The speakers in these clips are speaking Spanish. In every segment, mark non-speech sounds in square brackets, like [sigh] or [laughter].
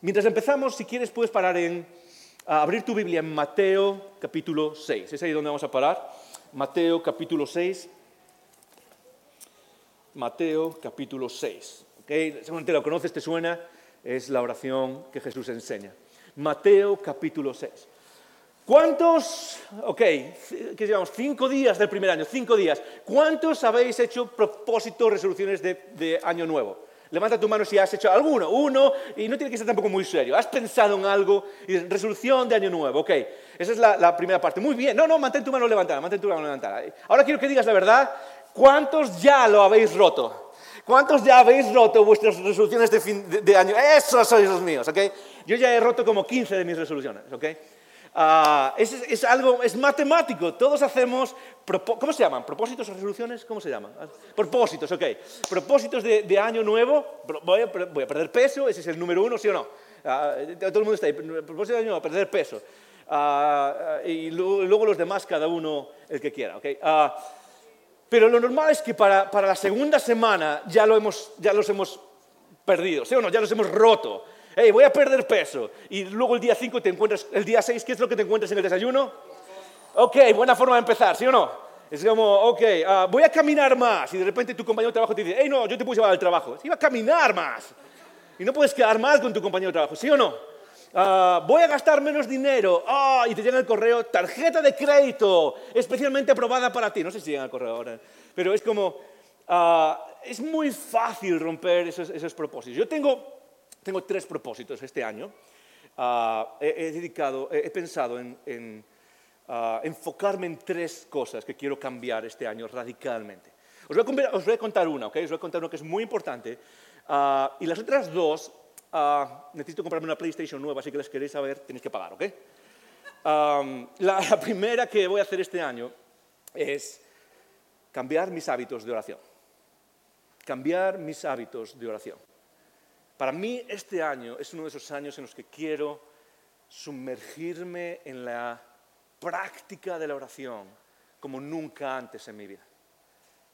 mientras empezamos, si quieres, puedes parar en a abrir tu Biblia en Mateo capítulo 6. Es ahí donde vamos a parar. Mateo capítulo 6. Mateo capítulo 6. ¿Okay? Seguramente lo conoces, te suena. Es la oración que Jesús enseña. Mateo capítulo 6. ¿Cuántos, ok, ¿qué llevamos? Cinco días del primer año, cinco días. ¿Cuántos habéis hecho propósitos, resoluciones de, de, año nuevo? Levanta tu mano si has hecho alguno, uno, y no tiene que ser tampoco muy serio. ¿Has pensado en algo? Y resolución de año nuevo, ok. Esa es la, primera parte. Muy bien, no, no, mantén tu mano levantada, mantén tu mano levantada. Ahora quiero que digas la verdad, ¿cuántos ya lo habéis roto? ¿Cuántos ya habéis roto vuestras resoluciones de, fin, de, de año? Esos sois los míos, ok. Yo ya he roto como 15 de mis resoluciones, ok. Uh, es, es, algo, es matemático. Todos hacemos, ¿cómo se llaman? ¿Propósitos o resoluciones? ¿Cómo se llaman? Propósitos, ok. Propósitos de, año nuevo. Voy a, perder peso, ese es el número uno, ¿sí o no? Uh, todo el mundo está ahí. Propósito de año nuevo, perder peso. Uh, y luego, luego, los demás, cada uno el que quiera, ok. pero lo normal es que para, para la segunda semana ya, lo hemos, ya los hemos perdido, ¿sí o no? Ya los hemos roto hey, voy a perder peso. Y luego el día 5 te encuentras, el día 6, ¿qué es lo que te encuentras en el desayuno? Ok, buena forma de empezar, ¿sí o no? Es como, ok, uh, voy a caminar más. Y de repente tu compañero de trabajo te dice, hey, no, yo te puedo llevar al trabajo. Va a caminar más. Y no puedes quedar mal con tu compañero de trabajo, ¿sí o no? Uh, voy a gastar menos dinero. Oh, y te llega el correo, tarjeta de crédito, especialmente aprobada para ti. No sé si llega el correo ahora, pero es como, uh, es muy fácil romper esos, esos propósitos. Yo tengo tengo tres propósitos este año. Uh, he, he, dedicado, he, he pensado en, en uh, enfocarme en tres cosas que quiero cambiar este año radicalmente. Os voy a, os voy a contar una, ¿ok? Os voy a contar una que es muy importante. Uh, y las otras dos, necesito comprarme una PlayStation nueva, así que las queréis saber, tenéis que pagar, ¿ok? Um, la, la primera que voy a hacer este año es cambiar mis hábitos de oración. Cambiar mis hábitos de oración. Para mí este año es uno de esos años en los que quiero sumergirme en la práctica de la oración como nunca antes en mi vida.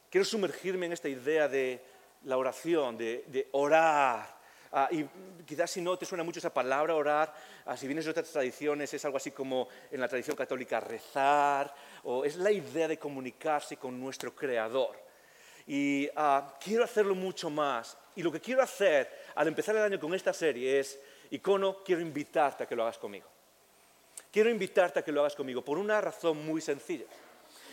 Quiero sumergirme en esta idea de la oración, de, de orar. Uh, y quizás si no te suena mucho esa palabra orar, uh, si vienes de otras tradiciones es algo así como en la tradición católica rezar, o es la idea de comunicarse con nuestro Creador. Y uh, quiero hacerlo mucho más. Y lo que quiero hacer al empezar el año con esta serie es, Icono, quiero invitarte a que lo hagas conmigo. Quiero invitarte a que lo hagas conmigo por una razón muy sencilla.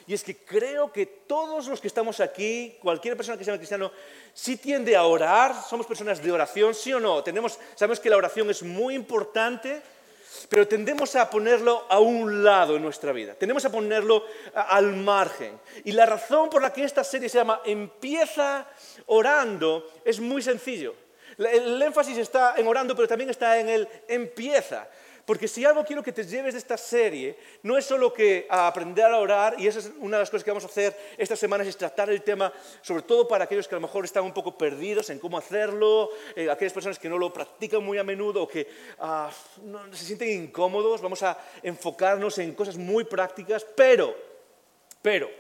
Y es que creo que todos los que estamos aquí, cualquier persona que sea cristiano, sí tiende a orar, somos personas de oración, sí o no. Tenemos, sabemos que la oración es muy importante, pero tendemos a ponerlo a un lado en nuestra vida, tendemos a ponerlo al margen. Y la razón por la que esta serie se llama Empieza orando es muy sencillo. El énfasis está en orando, pero también está en el empieza. Porque si algo quiero que te lleves de esta serie, no es solo que aprender a orar, y esa es una de las cosas que vamos a hacer estas semanas, es tratar el tema, sobre todo para aquellos que a lo mejor están un poco perdidos en cómo hacerlo, eh, aquellas personas que no lo practican muy a menudo o que no, se sienten incómodos, vamos a enfocarnos en cosas muy prácticas, pero, pero,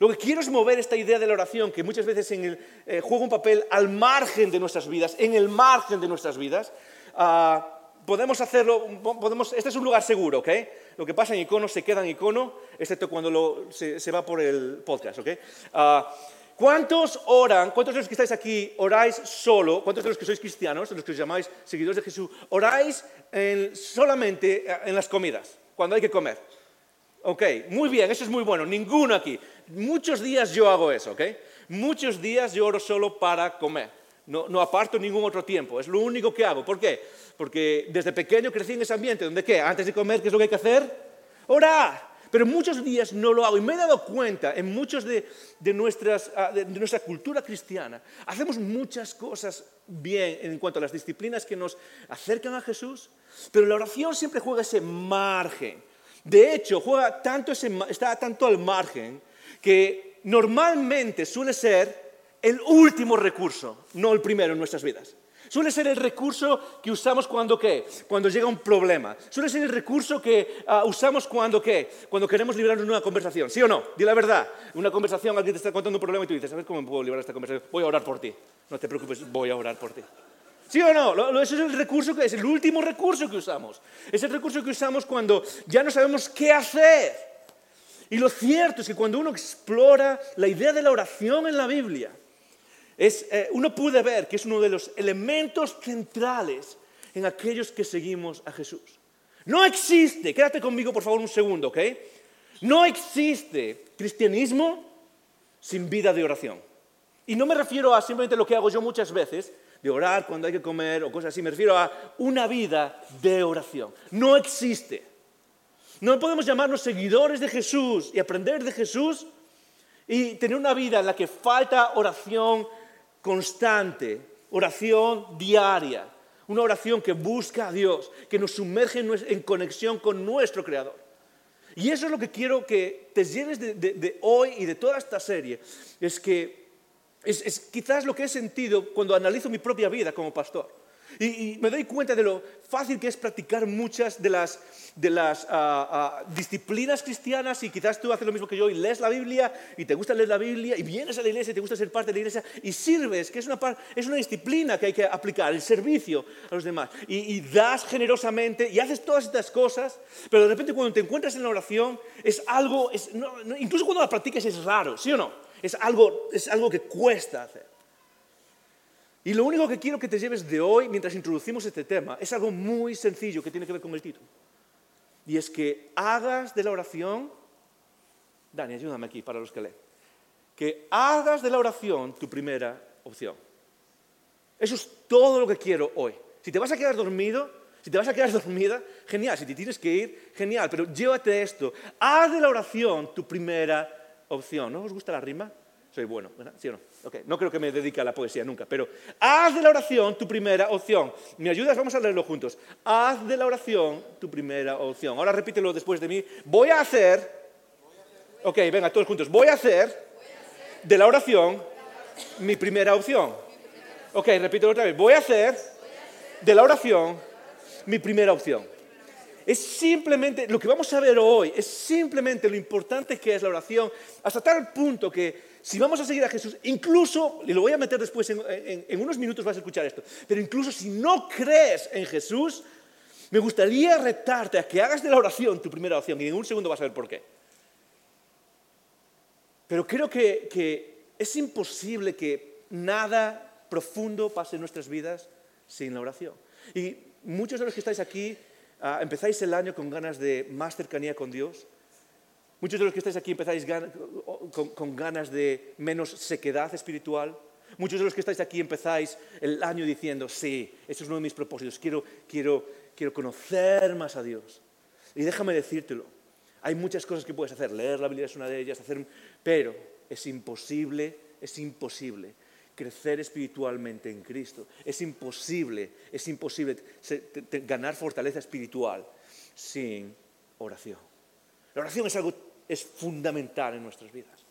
lo que quiero es mover esta idea de la oración, que muchas veces en el, eh, juega un papel al margen de nuestras vidas, en el margen de nuestras vidas. Uh, podemos hacerlo, este es un lugar seguro, ¿ok? Lo que pasa en icono se queda en icono, excepto cuando se, va por el podcast, ¿ok? Uh, ¿Cuántos oran, cuántos de los que estáis aquí oráis solo, cuántos de los que sois cristianos, los que os llamáis seguidores de Jesús, oráis en, solamente en las comidas, cuando hay que comer? Ok, muy bien, eso es muy bueno, ninguno aquí. Muchos días yo hago eso, ¿ok? Muchos días yo oro solo para comer. No, no, aparto ningún otro tiempo, es lo único que hago. ¿Por qué? Porque desde pequeño crecí en ese ambiente donde, ¿qué? Antes de comer, ¿qué es lo que hay que hacer? Orar. pero muchos días no lo hago. Y me he dado cuenta en muchos de, nuestras, ah, de, nuestra cultura cristiana, hacemos muchas cosas bien en cuanto a las disciplinas que nos acercan a Jesús, pero la oración siempre juega ese margen. De hecho, juega tanto está tanto al margen que normalmente suele ser el último recurso, no el primero en nuestras vidas. Suele ser el recurso que usamos cuando qué? Cuando llega un problema. Suele ser el recurso que ah, usamos cuando qué? Cuando queremos librarnos de una conversación. ¿Sí o no? Di la verdad. Una conversación, alguien te está contando un problema y tú dices, ¿sabes cómo puedo librar esta conversación? Voy a orar por ti. No te preocupes, voy a orar por ti. ¿Sí o no? Ese es el recurso que es el último recurso que usamos. Es el recurso que usamos cuando ya no sabemos qué hacer. Y lo cierto es que cuando uno explora la idea de la oración en la Biblia, eh, uno puede ver que es uno de los elementos centrales en aquellos que seguimos a Jesús. No existe, quédate conmigo por favor un segundo, ¿ok? No existe cristianismo sin vida de oración. Y no me refiero a simplemente lo que hago yo muchas veces, de orar cuando hay que comer o cosas así, me refiero a una vida de oración. No existe. No podemos llamarnos seguidores de Jesús y aprender de Jesús y tener una vida en la que falta oración constante, oración diaria, una oración que busca a Dios, que nos sumerge en conexión con nuestro Creador. Y eso es lo que quiero que te lleves de, hoy y de toda esta serie, es que es quizás lo que he sentido cuando analizo mi propia vida como pastor. Y, me doy cuenta de lo fácil que es practicar muchas de las, ah, ah, disciplinas cristianas y quizás tú haces lo mismo que yo y lees la Biblia y te gusta leer la Biblia y vienes a la iglesia y te gusta ser parte de la iglesia y sirves, que es una, es una disciplina que hay que aplicar, el servicio a los demás. Y, das generosamente y haces todas estas cosas, pero de repente cuando te encuentras en la oración es algo, incluso cuando la practicas es raro, ¿sí o no? Es algo, es algo que cuesta hacer. Y lo único que quiero que te lleves de hoy, mientras introducimos este tema, es algo muy sencillo que tiene que ver con el título. Y es que hagas de la oración, Dani, ayúdame aquí para los que leen, que hagas de la oración tu primera opción. Eso es todo lo que quiero hoy. Si te vas a quedar dormido, si te vas a quedar [laughs] dormida, genial. Si te tienes que ir, genial. Pero llévate esto. Haz de la oración tu primera opción. ¿No os gusta la rima? Soy bueno, ¿verdad? ¿Sí o no? No creo que me dedique a la poesía nunca, pero haz de la oración tu primera opción. ¿Me ayudas? Vamos a leerlo juntos. Haz de la oración tu primera opción. Ahora repítelo después de mí. Voy a hacer... Ok, venga, todos juntos. Voy a hacer de la oración mi primera opción. Ok, repítelo otra vez. Voy a hacer de la oración mi primera opción. Es simplemente, lo que vamos a ver hoy, es simplemente lo importante que es la oración, hasta tal punto que si vamos a seguir a Jesús, incluso, y lo voy a meter después, en, unos minutos vas a escuchar esto, pero incluso si no crees en Jesús, me gustaría retarte a que hagas de la oración tu primera oración y en un segundo vas a ver por qué. Pero creo que, es imposible que nada profundo pase en nuestras vidas sin la oración. Y muchos de los que estáis aquí ah, empezáis el año con ganas de más cercanía con Dios, Muchos de los que estáis aquí empezáis con, ganas de menos sequedad espiritual. Muchos de los que estáis aquí empezáis el año diciendo, sí, eso es uno de mis propósitos, quiero, quiero, quiero conocer más a Dios. Y déjame decírtelo, hay muchas cosas que puedes hacer, leer la Biblia es una de ellas, pero es imposible, es imposible crecer espiritualmente en Cristo. Es imposible, es imposible ganar fortaleza espiritual sin oración. La oración es algo es fundamental en nuestras vidas.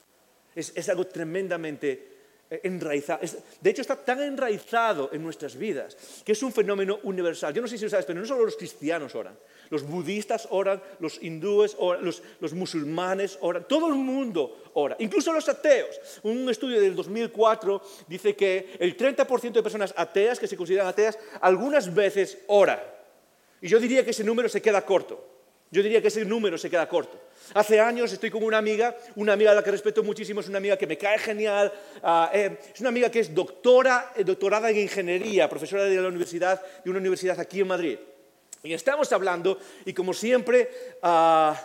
Es, algo tremendamente eh, enraizado. de hecho, está tan enraizado en nuestras vidas que es un fenómeno universal. Yo no sé si lo sabes, pero no solo los cristianos oran. Los budistas oran, los hindúes oran, los, los musulmanes oran, todo el mundo ora, incluso los ateos. Un estudio del 2004 dice que el 30% de personas ateas, que se consideran ateas, algunas veces oran. Y yo diría que ese número se queda corto. Yo diría que ese número se queda corto. Hace años estoy con una amiga, una amiga a la que respeto muchísimo, es una amiga que me cae genial, ah, eh, es una amiga que es doctora, eh, doctorada en ingeniería, profesora de la universidad, de una universidad aquí en Madrid. Y estamos hablando, y como siempre, ah,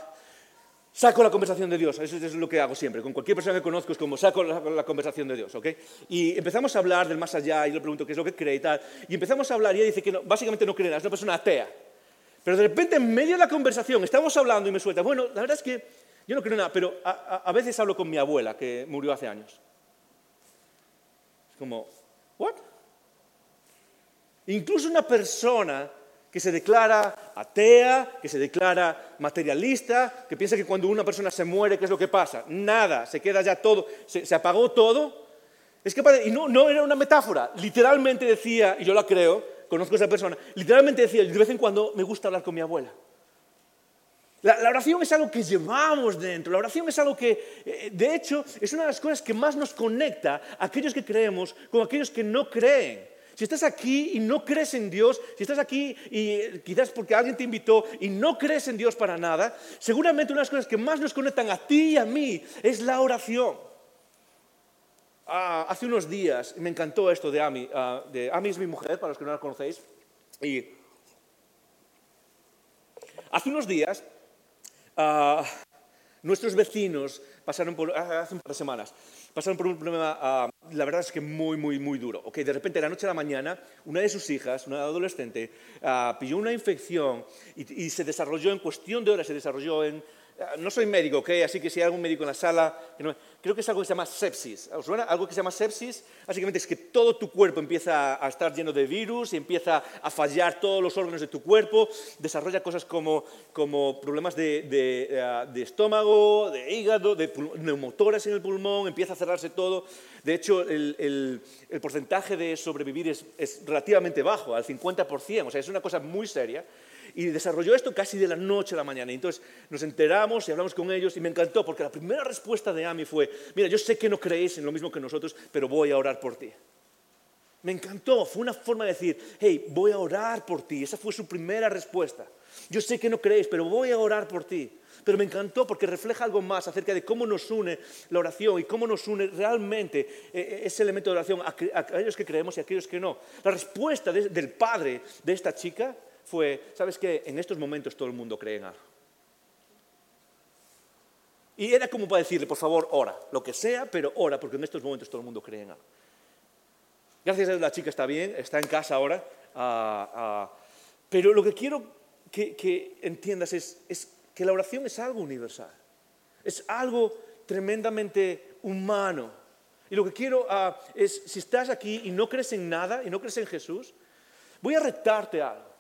saco la conversación de Dios. Eso es lo que hago siempre. Con cualquier persona que conozco es como saco la, conversación de Dios. ¿ok? Y empezamos a hablar del más allá, y le pregunto qué es lo que cree y tal. Y empezamos a hablar, y ella dice que básicamente no cree nada, es una persona atea. Pero de repente, en medio de la conversación, estamos hablando y me suelta, bueno, la verdad es que Yo no creo nada, pero a, veces hablo con mi abuela, que murió hace años. Es como, ¿what? Incluso una persona que se declara atea, que se declara materialista, que piensa que cuando una persona se muere, ¿qué es lo que pasa? Nada, se queda ya todo, se, apagó todo. Es que, y no, no era una metáfora, literalmente decía, y yo la creo, conozco esa persona, literalmente decía, de vez en cuando me gusta hablar con mi abuela. La, oración es algo que llevamos dentro, la oración es algo que, eh, de hecho, es una de las cosas que más nos conecta a aquellos que creemos con aquellos que no creen. Si estás aquí y no crees en Dios, si estás aquí y quizás porque alguien te invitó y no crees en Dios para nada, seguramente una de las cosas que más nos conectan a ti y a mí es la oración. Ah, hace unos días me encantó esto de Ami. Ah, de Ami es mi mujer, para los que no la conocéis. Y hace unos días Ah, nuestros vecinos pasaron por, ah, hace un par de semanas, pasaron por un problema, la verdad es que muy, muy, muy duro. Okay, de repente, la noche a la mañana, una de sus hijas, una adolescente, pilló una infección y, se desarrolló en cuestión de horas, se desarrolló en... No soy médico, ¿ok? Así que si hay algún médico en la sala, creo que es algo que se llama sepsis. ¿Os suena? Algo que se llama sepsis, básicamente es que todo tu cuerpo empieza a estar lleno de virus y empieza a fallar todos los órganos de tu cuerpo, desarrolla cosas como, como problemas de, de, estómago, de hígado, de neumotoras en el pulmón, empieza a cerrarse todo. De hecho, el porcentaje de sobrevivir es, es relativamente bajo, al 50%, o sea, es una cosa muy seria. Y desarrolló esto casi de la noche a la mañana. Y entonces nos enteramos y hablamos con ellos y me encantó porque la primera respuesta de Ami fue, mira, yo sé que no creéis en lo mismo que nosotros, pero voy a orar por ti. Me encantó, fue una forma de decir, hey, voy a orar por ti. Esa fue su primera respuesta. Yo sé que no creéis, pero voy a orar por ti. Pero me encantó porque refleja algo más acerca de cómo nos une la oración y cómo nos une realmente eh, eh, ese elemento de oración a aquellos que creemos y a aquellos que no. La respuesta del padre de esta chica fue, ¿sabes qué? En estos momentos todo el mundo cree en algo. Y era como para decirle, por favor, ora, lo que sea, pero ora, porque en estos momentos todo el mundo cree en algo. Gracias a Dios la chica está bien, está en casa ahora, ah, ah, pero lo que quiero que, entiendas es, que la oración es algo universal, es algo tremendamente humano. Y lo que quiero ah, es, si estás aquí y no crees en nada y no crees en Jesús, voy a retarte algo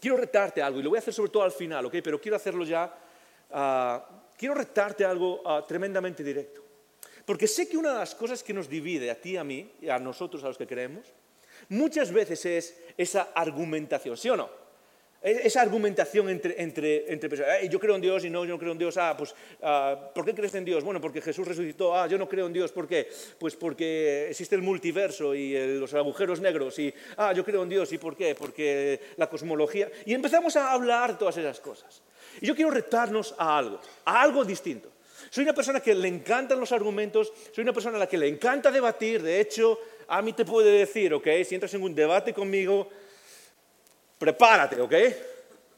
quiero retarte algo, y lo voy a hacer sobre todo al final, ¿ok? Pero quiero hacerlo ya, ah, quiero retarte algo ah, tremendamente directo. Porque sé que una de las cosas que nos divide a ti, a mí, y a nosotros, a los que creemos, muchas veces es esa argumentación, ¿sí o no? E-, esa argumentación entre, entre, entre personas. yo creo en Dios y no, yo no creo en Dios. Ah, pues, ah, ¿por qué crees en Dios? Bueno, porque Jesús resucitó. Ah, yo no creo en Dios. ¿Por qué? Pues porque existe el multiverso y los agujeros negros. Y, ah, yo creo en Dios. ¿Y por qué? Porque la cosmología. Y empezamos a hablar todas esas cosas. Y yo quiero retarnos a algo, a algo distinto. Soy una persona que le encantan los argumentos, soy una persona a la que le encanta debatir. De hecho, a mí te puede decir, ok, si entras en un debate conmigo, prepárate, ¿ok?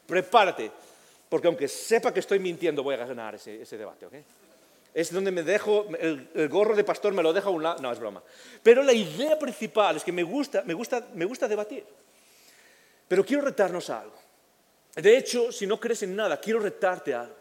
Prepárate, porque aunque sepa que estoy mintiendo, voy a ganar ese, debate, ¿ok? Es donde me dejo, el, gorro de pastor me lo dejo a un lado, no, es broma. Pero la idea principal es que me gusta, me gusta, me gusta debatir. Pero quiero retarnos a algo. De hecho, si no crees en nada, quiero retarte a algo.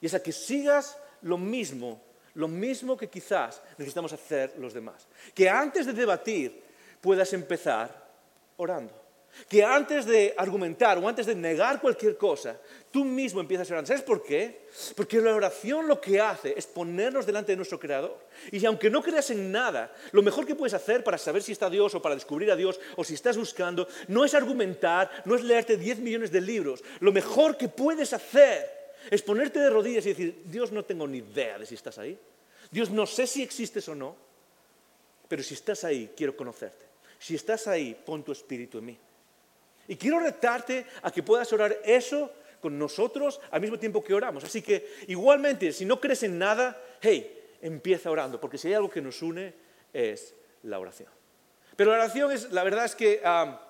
Y es a que sigas lo mismo, lo mismo que quizás necesitamos hacer los demás. Que antes de debatir puedas empezar orando que antes de argumentar o antes de negar cualquier cosa, tú mismo empiezas a orar. ¿Sabes por qué? Porque la oración lo que hace es ponernos delante de nuestro Creador. Y aunque no creas en nada, lo mejor que puedes hacer para saber si está Dios o para descubrir a Dios o si estás buscando, no es argumentar, no es leerte 10 millones de libros. Lo mejor que puedes hacer es ponerte de rodillas y decir, Dios no tengo ni idea de si estás ahí. Dios no sé si existes o no, pero si estás ahí, quiero conocerte. Si estás ahí, pon tu espíritu en mí. Y quiero retarte a que puedas orar eso con nosotros al mismo tiempo que oramos. Así que igualmente, si no crees en nada, hey, empieza orando, porque si hay algo que nos une es la oración. Pero la oración es, la verdad es que ah,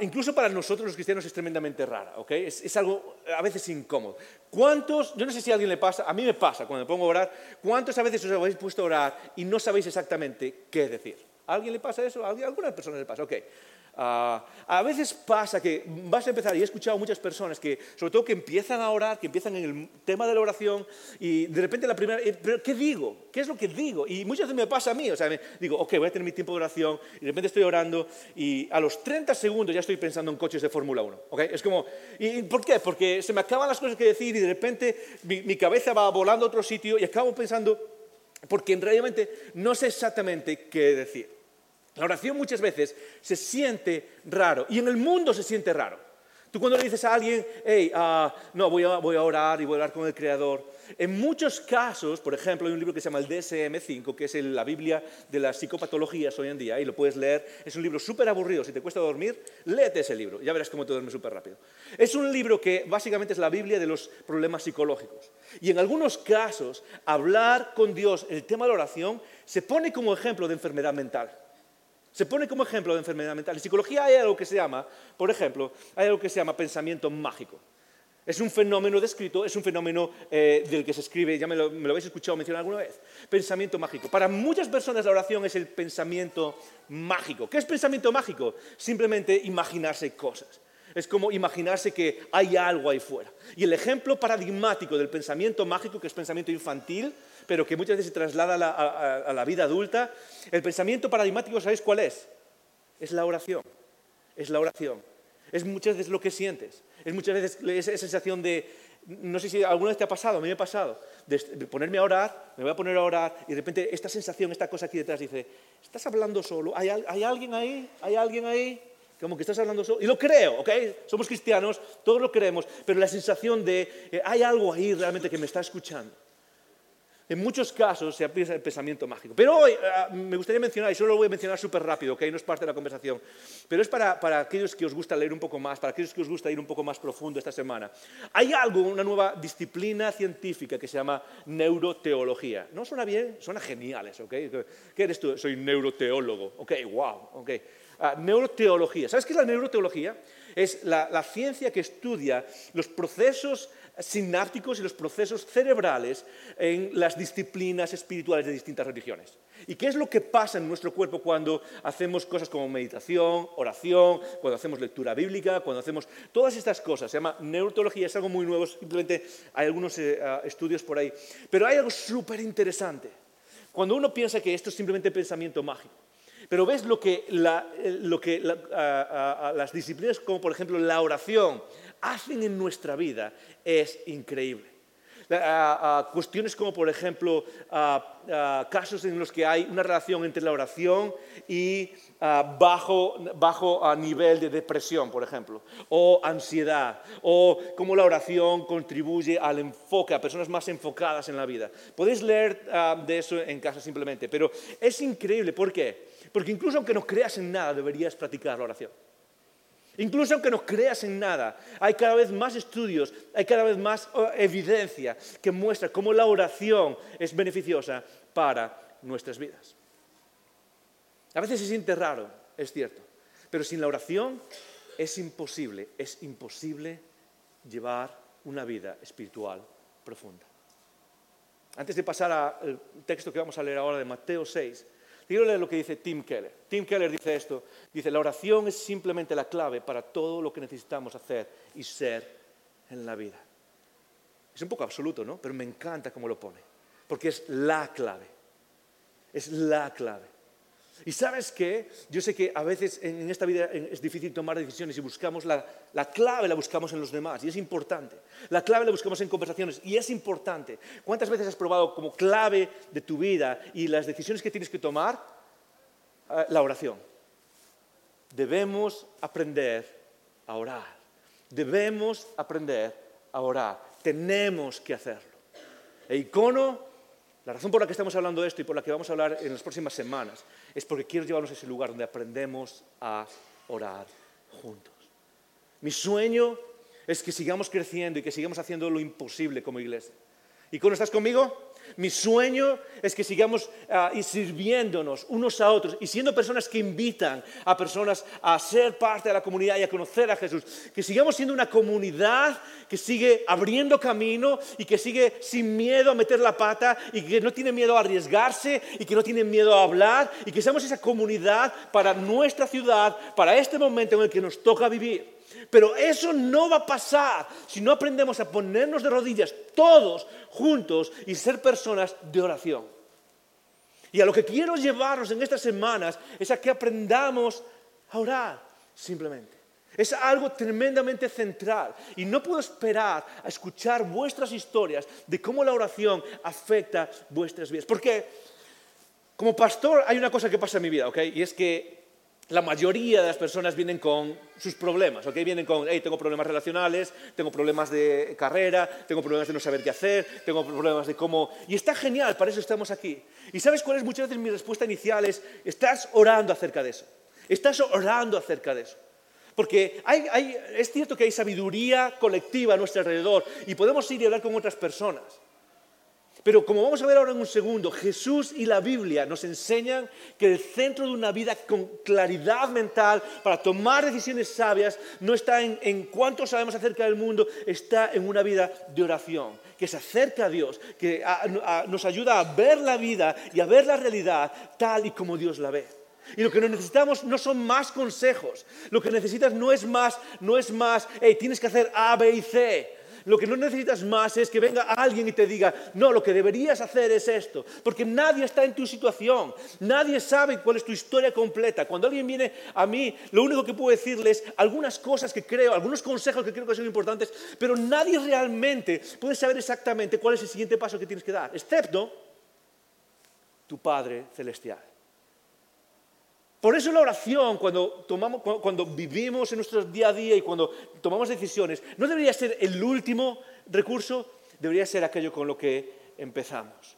incluso para nosotros los cristianos es tremendamente rara, ¿ok? Es, algo a veces incómodo. ¿Cuántos, yo no sé si a alguien le pasa, a mí me pasa cuando me pongo a orar, ¿cuántos a veces os habéis puesto a orar y no sabéis exactamente qué decir? ¿A alguien le pasa eso? ¿A alguna persona le pasa? Ok. Ah, a veces pasa que vas a empezar, y he escuchado muchas personas que, sobre todo que empiezan a orar, que empiezan en el tema de la oración, y de repente la primera, eh, ¿pero qué digo? ¿Qué es lo que digo? Y muchas veces me pasa a mí, o sea, me, digo, ok, voy a tener mi tiempo de oración, y de repente estoy orando, y a los 30 segundos ya estoy pensando en coches de Fórmula 1, ¿ok? Es como, ¿y por qué? Porque se me acaban las cosas que decir, y de repente mi, mi cabeza va volando a otro sitio, y acabo pensando, porque realmente no sé exactamente qué decir. La oración muchas veces se siente raro y en el mundo se siente raro. Tú cuando le dices a alguien, hey, ah, no, voy a, orar y voy a orar con el Creador, en muchos casos, por ejemplo, hay un libro que se llama el DSM-5, que es la Biblia de las psicopatologías hoy en día, y lo puedes leer, es un libro súper aburrido, si te cuesta dormir, léete ese libro, ya verás cómo te duermes súper rápido. Es un libro que básicamente es la Biblia de los problemas psicológicos. Y en algunos casos, hablar con Dios, el tema de la oración, se pone como ejemplo de enfermedad mental. Se pone como ejemplo de enfermedad mental. En psicología hay algo que se llama, por ejemplo, hay algo que se llama pensamiento mágico. Es un fenómeno descrito, es un fenómeno eh, del que se escribe, ya me lo, me lo, habéis escuchado mencionar alguna vez, pensamiento mágico. Para muchas personas la oración es el pensamiento mágico. ¿Qué es pensamiento mágico? Simplemente imaginarse cosas. Es como imaginarse que hay algo ahí fuera. Y el ejemplo paradigmático del pensamiento mágico, que es pensamiento infantil, pero que muchas veces se traslada a la, vida adulta, el pensamiento paradigmático, ¿sabéis cuál es? Es la oración. Es la oración. Es muchas veces lo que sientes. Es muchas veces esa sensación de, no sé si alguna vez te ha pasado, a mí me ha pasado, de ponerme a orar, me voy a poner a orar y de repente esta sensación, esta cosa aquí detrás dice, ¿estás hablando solo? ¿Hay, hay alguien ahí? ¿Hay alguien ahí? Como que estás hablando solo. Y lo creo, ¿ok? Somos cristianos, todos lo creemos, pero la sensación de, eh, hay algo ahí realmente que me está escuchando. En muchos casos se aplica el pensamiento mágico. Pero hoy uh, me gustaría mencionar, y solo lo voy a mencionar súper rápido, que no es parte de la conversación, pero es para, para, aquellos que os gusta leer un poco más, para aquellos que os gusta ir un poco más profundo esta semana. Hay algo, una nueva disciplina científica que se llama neuroteología. ¿No suena bien? Suena geniales, ¿ok? ¿Qué eres tú? Soy neuroteólogo. Ok, wow, ok. Uh, neuroteología. ¿Sabes qué es la neuroteología? Es la, ciencia que estudia los procesos sinápticos y los procesos cerebrales en las disciplinas espirituales de distintas religiones. ¿Y qué es lo que pasa en nuestro cuerpo cuando hacemos cosas como meditación, oración, cuando hacemos lectura bíblica, cuando hacemos todas estas cosas? Se llama neurotología, es algo muy nuevo, simplemente hay algunos eh, uh, estudios por ahí. Pero hay algo súper interesante. Cuando uno piensa que esto es simplemente pensamiento mágico, pero ves lo que, uh, las disciplinas como por ejemplo la oración, hacen en nuestra vida es increíble. Uh, uh, cuestiones como, por ejemplo, casos en los que hay una relación entre la oración y bajo, bajo nivel de depresión, por ejemplo, o ansiedad, o cómo la oración contribuye al enfoque, a personas más enfocadas en la vida. Podéis leer de eso en casa simplemente, pero es increíble. ¿Por qué? Porque incluso aunque no creas en nada, deberías practicar la oración. Incluso aunque no creas en nada, hay cada vez más estudios, hay cada vez más oh, evidencia que muestra cómo la oración es beneficiosa para nuestras vidas. A veces se siente raro, es cierto, pero sin la oración es imposible, es imposible llevar una vida espiritual profunda. Antes de pasar al texto que vamos a leer ahora de Mateo 6, Quiero lo que dice Tim Keller. Tim Keller dice esto. Dice, la oración es simplemente la clave para todo lo que necesitamos hacer y ser en la vida. Es un poco absoluto, ¿no? Pero me encanta cómo lo pone. Porque es la clave. Es la clave. Y sabes qué? Yo sé que a veces en esta vida es difícil tomar decisiones y buscamos la, la, clave, la buscamos en los demás y es importante. La clave la buscamos en conversaciones y es importante. ¿Cuántas veces has probado como clave de tu vida y las decisiones que tienes que tomar? Eh, la oración. Debemos aprender a orar. Debemos aprender a orar. Tenemos que hacerlo. E icono la razón por la que estamos hablando de esto y por la que vamos a hablar en las próximas semanas es porque quiero llevarnos a ese lugar donde aprendemos a orar juntos. Mi sueño es que sigamos creciendo y que sigamos haciendo lo imposible como iglesia. ¿Y cómo estás conmigo? Mi sueño es que sigamos ah, sirviéndonos unos a otros y siendo personas que invitan a personas a ser parte de la comunidad y a conocer a Jesús. Que sigamos siendo una comunidad que sigue abriendo camino y que sigue sin miedo a meter la pata y que no tiene miedo a arriesgarse y que no tiene miedo a hablar y que seamos esa comunidad para nuestra ciudad, para este momento en el que nos toca vivir. Pero eso no va a pasar si no aprendemos a ponernos de rodillas todos juntos y ser personas de oración. Y a lo que quiero llevarnos en estas semanas es a que aprendamos a orar simplemente. Es algo tremendamente central y no puedo esperar a escuchar vuestras historias de cómo la oración afecta vuestras vidas. Porque como pastor hay una cosa que pasa en mi vida, ¿ok? Y es que la mayoría de las personas vienen con sus problemas, ¿ok? Vienen con, hey, tengo problemas relacionales, tengo problemas de carrera, tengo problemas de no saber qué hacer, tengo problemas de cómo... Y está genial, para eso estamos aquí. ¿Y sabes cuál es muchas veces mi respuesta inicial? Es, estás orando acerca de eso. Estás orando acerca de eso. Porque es cierto que hay sabiduría colectiva a nuestro alrededor y podemos ir y hablar con otras personas. Pero como vamos a ver ahora en un segundo, Jesús y la Biblia nos enseñan que el centro de una vida con claridad mental para tomar decisiones sabias no está en, cuánto sabemos acerca del mundo, está en una vida de oración, que se acerca a Dios, que nos ayuda a ver la vida y a ver la realidad tal y como Dios la ve. Y lo que necesitamos no son más consejos. Lo que necesitas no es más, no es más, hey, tienes que hacer A, B y C. Lo que no necesitas más es que venga alguien y te diga, no, lo que deberías hacer es esto, porque nadie está en tu situación, nadie sabe cuál es tu historia completa. Cuando alguien viene a mí, lo único que puedo decirles es algunas cosas que creo, algunos consejos que creo que son importantes, pero nadie realmente puede saber exactamente cuál es el siguiente paso que tienes que dar, excepto tu Padre Celestial. Por eso la oración, cuando, vivimos en nuestro día a día y cuando tomamos decisiones, no debería ser el último recurso, debería ser aquello con lo que empezamos.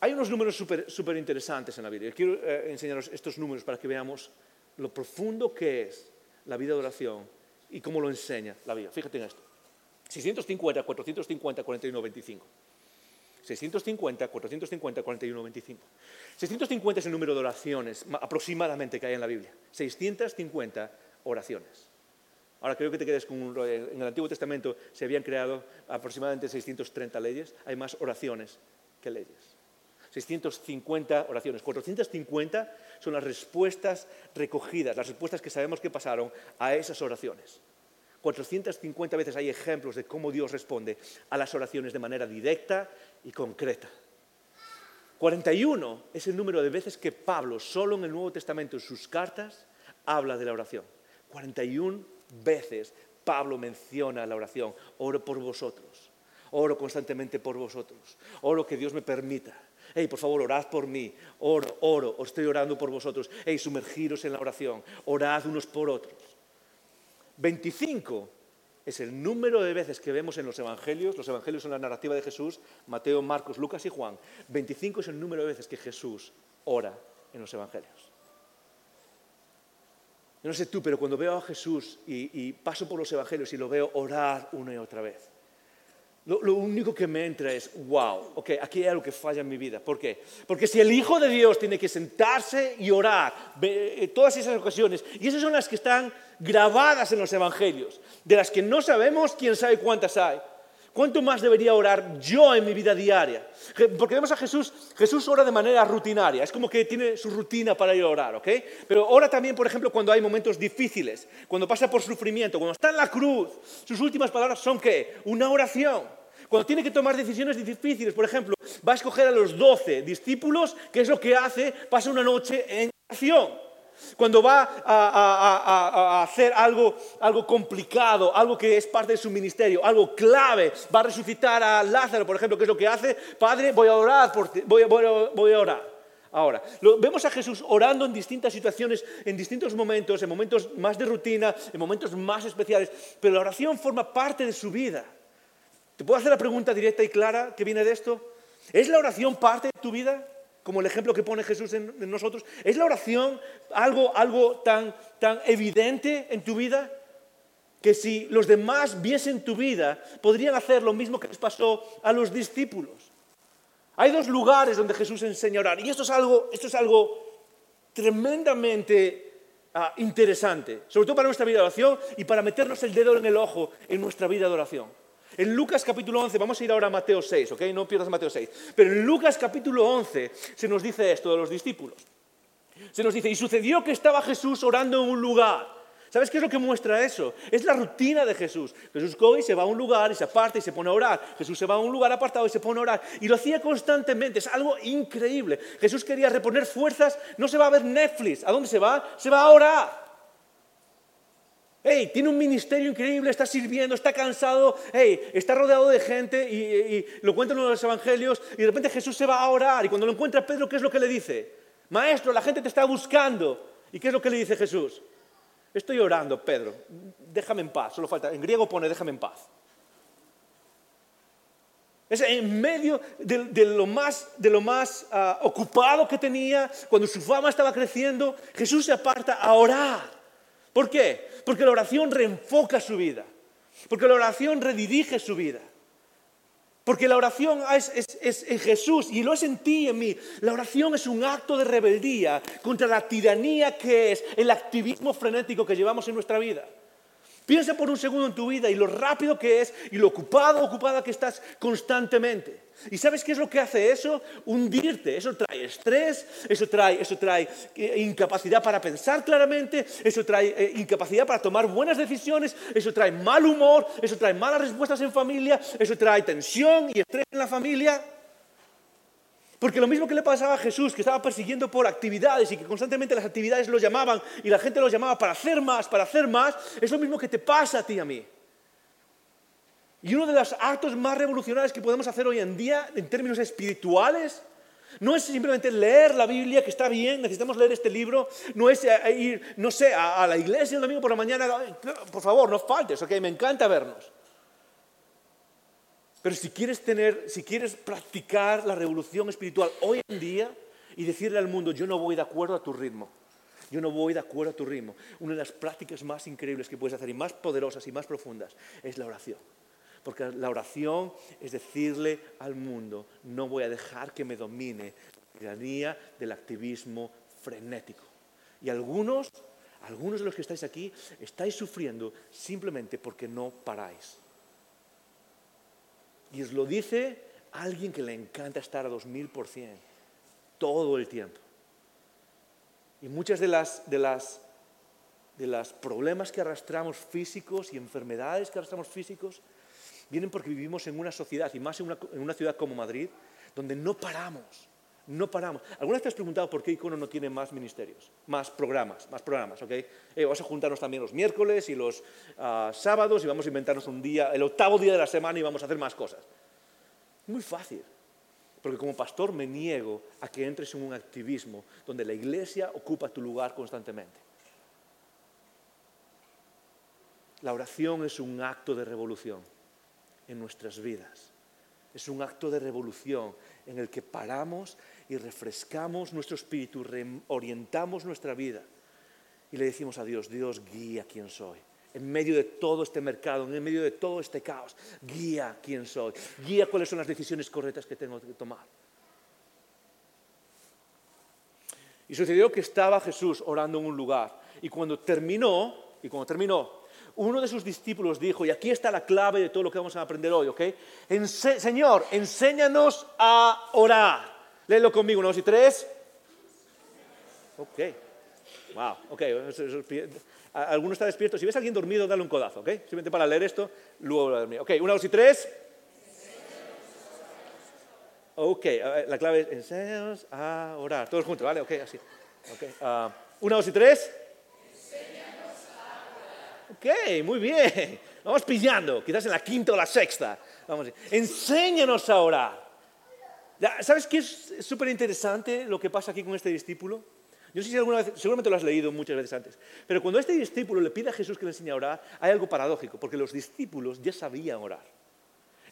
Hay unos números súper interesantes en la Biblia. Quiero eh, enseñaros estos números para que veamos lo profundo que es la vida de oración y cómo lo enseña la Biblia. Fíjate en esto. 650, 450, 41, 25. 650, 450, 41, 25. 650 es el número de oraciones aproximadamente que hay en la Biblia. 650 oraciones. Ahora creo que te quedes con un... En el Antiguo Testamento se habían creado aproximadamente 630 leyes. Hay más oraciones que leyes. 650 oraciones. 450 son las respuestas recogidas, las respuestas que sabemos que pasaron a esas oraciones. 450 veces hay ejemplos de cómo Dios responde a las oraciones de manera directa y concreta. 41 es el número de veces que Pablo, solo en el Nuevo Testamento, en sus cartas, habla de la oración. 41 veces Pablo menciona la oración. Oro por vosotros. Oro constantemente por vosotros. Oro que Dios me permita. Hey, por favor, orad por mí. Oro, oro, os estoy orando por vosotros. Hey, sumergiros en la oración. Orad unos por otros. 25 es el número de veces que vemos en los evangelios, los evangelios son la narrativa de Jesús, Mateo, Marcos, Lucas y Juan. 25 es el número de veces que Jesús ora en los evangelios. Yo no sé tú, pero cuando veo a Jesús y, y paso por los evangelios y lo veo orar una y otra vez, lo, único que me entra es, wow, ok, aquí hay algo que falla en mi vida. ¿Por qué? Porque si el Hijo de Dios tiene que sentarse y orar, eh, todas esas ocasiones, y esas son las que están grabadas en los evangelios, de las que no sabemos quién sabe cuántas hay. ¿Cuánto más debería orar yo en mi vida diaria? Porque vemos a Jesús, Jesús ora de manera rutinaria, es como que tiene su rutina para ir a orar, ¿ok? Pero ora también, por ejemplo, cuando hay momentos difíciles, cuando pasa por sufrimiento, cuando está en la cruz, sus últimas palabras son ¿qué? Una oración. Cuando tiene que tomar decisiones difíciles, por ejemplo, va a escoger a los doce discípulos, ¿qué es lo que hace? Pasa una noche en oración. Cuando va a, hacer algo, complicado, algo que es parte de su ministerio, algo clave, va a resucitar a Lázaro, por ejemplo, ¿qué es lo que hace? Padre, voy a orar, por voy, a orar. Ahora, vemos a Jesús orando en distintas situaciones, en distintos momentos, en momentos más de rutina, en momentos más especiales, pero la oración forma parte de su vida. ¿Te puedo hacer la pregunta directa y clara que viene de esto? ¿Es la oración parte de tu vida? Como el ejemplo que pone Jesús en, nosotros? ¿Es la oración algo, algo tan, tan evidente en tu vida? que si los demás viesen tu vida, podrían hacer lo mismo que les pasó a los discípulos. Hay dos lugares donde Jesús enseña a orar y esto es algo, esto es algo tremendamente ah, interesante, sobre todo para nuestra vida de oración y para meternos el dedo en el ojo en nuestra vida de oración. En Lucas capítulo 11, vamos a ir ahora a Mateo 6, ¿ok? No pierdas Mateo 6. Pero en Lucas capítulo 11 se nos dice esto de los discípulos. Se nos dice, y sucedió que estaba Jesús orando en un lugar. ¿Sabes qué es lo que muestra eso? Es la rutina de Jesús. Jesús coge y se va a un lugar y se aparta y se pone a orar. Jesús se va a un lugar apartado y se pone a orar. Y lo hacía constantemente. Es algo increíble. Jesús quería reponer fuerzas. No se va a ver Netflix. ¿A dónde se va? Se va a orar. Hey, tiene un ministerio increíble, está sirviendo, está cansado, hey, está rodeado de gente y, lo cuentan en los evangelios y de repente Jesús se va a orar y cuando lo encuentra Pedro, ¿qué es lo que le dice? Maestro, la gente te está buscando. ¿Y qué es lo que le dice Jesús? Estoy orando, Pedro, déjame en paz, solo falta, en griego pone déjame en paz. Es en medio de, lo más, de lo más ah, ocupado que tenía, cuando su fama estaba creciendo, Jesús se aparta a orar. ¿Por qué? Porque la oración reenfoca su vida, porque la oración redirige su vida. Porque la oración es, en Jesús y lo es en ti y en mí. La oración es un acto de rebeldía contra la tiranía que es el activismo frenético que llevamos en nuestra vida. Piensa por un segundo en tu vida y lo rápido que es y lo ocupado ocupada que estás constantemente. ¿Y sabes qué es lo que hace eso? Hundirte. Eso trae estrés, eso trae, eso trae eh, incapacidad para pensar claramente, eso trae eh, incapacidad para tomar buenas decisiones, eso trae mal humor, eso trae malas respuestas en familia, eso trae tensión y estrés en la familia. Porque lo mismo que le pasaba a Jesús, que estaba persiguiendo por actividades y que constantemente las actividades lo llamaban y la gente lo llamaba para hacer más, para hacer más, es lo mismo que te pasa a ti y a mí. Y uno de los actos más revolucionarios que podemos hacer hoy en día en términos espirituales no es simplemente leer la Biblia, que está bien, necesitamos leer este libro, no es eh, ir, no sé, a, la iglesia el domingo por la mañana, por favor, no faltes, ok, me encanta vernos. Pero si quieres tener, si quieres practicar la revolución espiritual hoy en día y decirle al mundo, yo no voy de acuerdo a tu ritmo, yo no voy de acuerdo a tu ritmo, una de las prácticas más increíbles que puedes hacer y más poderosas y más profundas es la oración. Porque la oración es decirle al mundo, no voy a dejar que me domine la tiranía del activismo frenético. Y algunos, algunos de los que estáis aquí, estáis sufriendo simplemente porque no paráis. Y os lo dice alguien que le encanta estar a 2000% todo el tiempo. Y muchas de las, de las, de los problemas que arrastramos físicos y enfermedades que arrastramos físicos vienen porque vivimos en una sociedad, y más en una, ciudad como Madrid, donde no paramos. No paramos. ¿Alguna vez te has preguntado por qué Icono no tiene más ministerios, más programas, más programas? ¿ok? Eh, vamos a juntarnos también los miércoles y los ah, sábados y vamos a inventarnos un día, el octavo día de la semana y vamos a hacer más cosas. Muy fácil, porque como pastor me niego a que entres en un activismo donde la iglesia ocupa tu lugar constantemente. La oración es un acto de revolución en nuestras vidas. Es un acto de revolución en el que paramos y refrescamos nuestro espíritu, reorientamos nuestra vida y le decimos a Dios, Dios guía quién soy. En medio de todo este mercado, en medio de todo este caos, guía quién soy, guía cuáles son las decisiones correctas que tengo que tomar. Y sucedió que estaba Jesús orando en un lugar y cuando terminó, y cuando terminó, uno de sus discípulos dijo, y aquí está la clave de todo lo que vamos a aprender hoy, ¿ok? Señor, enséñanos a orar. Léelo conmigo, uno, dos y tres. Ok. Wow, ok. Alguno está despierto. Si ves a alguien dormido, dale un codazo, ¿ok? Simplemente para leer esto, luego lo dormir. Ok, una, dos y tres. Ok, la clave es enséñanos a orar. Todos juntos, ¿vale? Ok, así. Okay. Uh, una, dos y tres. Ok, muy bien. Vamos pillando, quizás en la quinta o la sexta. Vamos, enséñanos a orar. ¿Sabes qué es súper interesante lo que pasa aquí con este discípulo? Yo no sé si alguna vez, seguramente lo has leído muchas veces antes, pero cuando este discípulo le pide a Jesús que le enseñe a orar, hay algo paradójico, porque los discípulos ya sabían orar.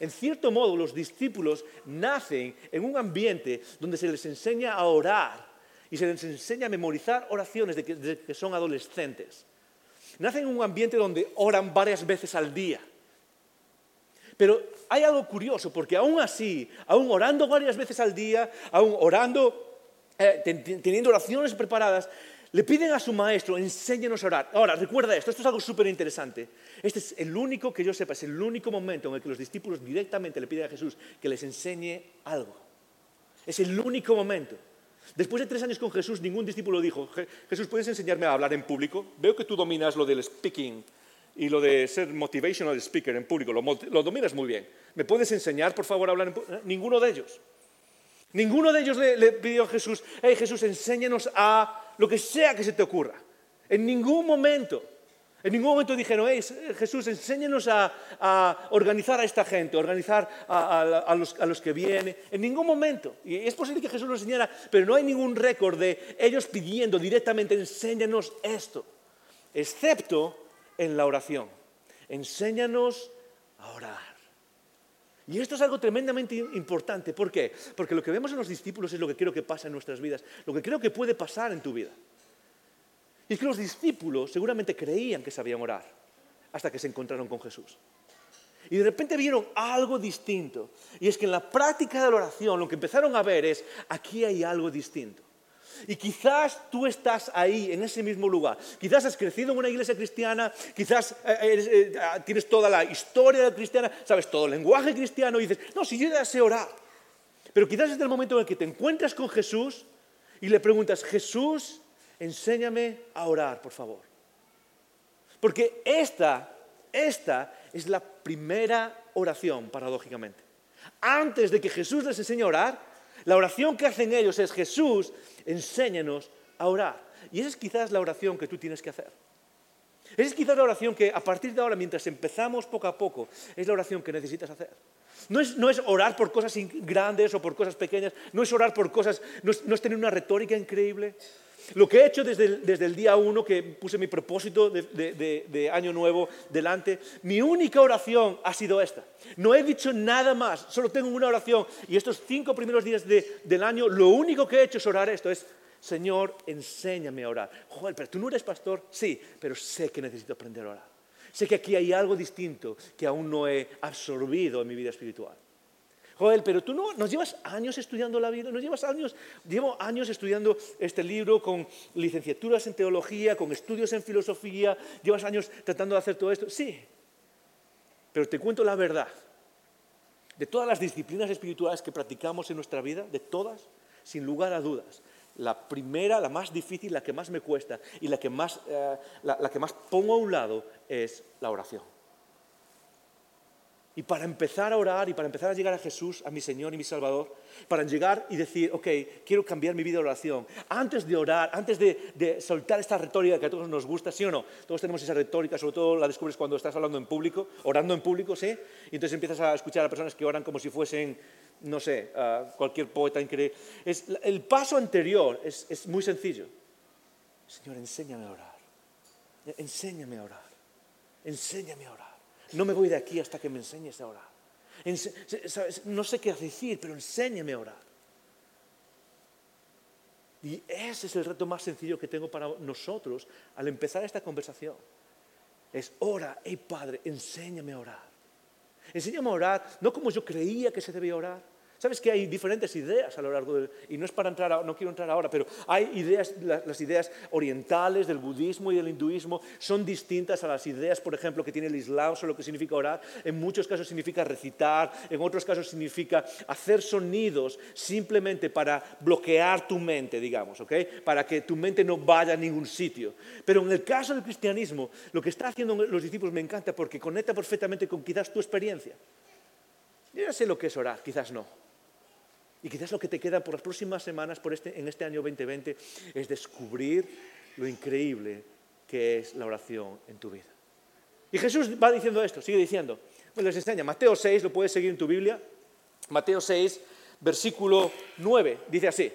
En cierto modo, los discípulos nacen en un ambiente donde se les enseña a orar y se les enseña a memorizar oraciones desde que son adolescentes. Nacen en un ambiente donde oran varias veces al día. Pero hay algo curioso, porque aún así, aún orando varias veces al día, aún orando, eh, teniendo oraciones preparadas, le piden a su maestro, enséñenos a orar. Ahora, recuerda esto, esto es algo súper interesante. Este es el único, que yo sepa, es el único momento en el que los discípulos directamente le piden a Jesús que les enseñe algo. Es el único momento. Después de tres años con Jesús, ningún discípulo dijo, Jesús, ¿puedes enseñarme a hablar en público? Veo que tú dominas lo del speaking y lo de ser motivational speaker en público, lo, dominas muy bien. ¿Me puedes enseñar, por favor, a hablar en público? Ninguno de ellos. Ninguno de ellos le, le pidió a Jesús, hey Jesús, enséñanos a lo que sea que se te ocurra. En ningún momento. En ningún momento dijeron, Jesús, enséñanos a, organizar a esta gente, a organizar a, los, que vienen. En ningún momento. Y es posible que Jesús lo enseñara, pero no hay ningún récord de ellos pidiendo directamente, enséñanos esto. Excepto en la oración. Enséñanos a orar. Y esto es algo tremendamente importante. ¿Por qué? Porque lo que vemos en los discípulos es lo que creo que pasa en nuestras vidas, lo que creo que puede pasar en tu vida. Y es que los discípulos seguramente creían que sabían orar hasta que se encontraron con Jesús. Y de repente vieron algo distinto. Y es que en la práctica de la oración lo que empezaron a ver es, aquí hay algo distinto. Y quizás tú estás ahí, en ese mismo lugar. Quizás has crecido en una iglesia cristiana, quizás eh, eh, tienes toda la historia cristiana, sabes todo el lenguaje cristiano y dices, no, si yo ya sé orar. Pero quizás es el momento en el que te encuentras con Jesús y le preguntas, Jesús, enséñame a orar, por favor. Porque esta, esta es la primera oración, paradójicamente. Antes de que Jesús les enseñe a orar, la oración que hacen ellos es Jesús, enséñanos a orar. Y esa es quizás la oración que tú tienes que hacer. Esa es quizás la oración que a partir de ahora, mientras empezamos poco a poco, es la oración que necesitas hacer. No es, no es orar por cosas grandes o por cosas pequeñas, no es orar por cosas, no es, no es tener una retórica increíble, lo que he hecho desde el, día uno, que puse mi propósito de, año nuevo delante, mi única oración ha sido esta. No he dicho nada más, solo tengo una oración. Y estos cinco primeros días del año, lo único que he hecho es orar esto, es, Señor, enséñame a orar. Joder, pero tú no eres pastor, sí, pero sé que necesito aprender a orar. Sé que aquí hay algo distinto que aún no he absorbido en mi vida espiritual. Joel, pero tú no, nos llevas años estudiando la vida, nos llevas años, llevo años estudiando este libro con licenciaturas en teología, con estudios en filosofía, llevas años tratando de hacer todo esto. Sí, pero te cuento la verdad. De todas las disciplinas espirituales que practicamos en nuestra vida, de todas, sin lugar a dudas, la primera, la más difícil, la que más me cuesta y la que más, eh, la que más pongo a un lado es la oración. Y para empezar a orar y para empezar a llegar a Jesús, a mi Señor y mi Salvador, para llegar y decir, ok, quiero cambiar mi vida de oración, antes de orar, antes de, soltar esta retórica que a todos nos gusta, ¿sí o no? Todos tenemos esa retórica, sobre todo la descubres cuando estás hablando en público, orando en público, ¿sí? Y entonces empiezas a escuchar a personas que oran como si fuesen, no sé, cualquier poeta increíble. Es, el paso anterior es, es muy sencillo. Señor, enséñame a orar. Enséñame a orar. Enséñame a orar. No me voy de aquí hasta que me enseñes a orar. No sé qué decir, pero enséñame a orar. Y ese es el reto más sencillo que tengo para nosotros al empezar esta conversación. Es ora, hey Padre, enséñame a orar. Enséñame a orar, no como yo creía que se debía orar, Sabes que hay diferentes ideas a lo largo del... Y no es para entrar, no quiero entrar ahora, pero hay ideas, las ideas orientales del budismo y del hinduismo son distintas a las ideas, por ejemplo, que tiene el islam sobre lo que significa orar. En muchos casos significa recitar, en otros casos significa hacer sonidos simplemente para bloquear tu mente, digamos, ¿ok? Para que tu mente no vaya a ningún sitio. Pero en el caso del cristianismo, lo que está haciendo los discípulos me encanta porque conecta perfectamente con quizás tu experiencia. Yo ya sé lo que es orar, quizás no. Y quizás lo que te queda por las próximas semanas por este, en este año 2020 es descubrir lo increíble que es la oración en tu vida. Y Jesús va diciendo esto, sigue diciendo, pues les enseña, Mateo 6, lo puedes seguir en tu Biblia, Mateo 6, versículo 9, dice así,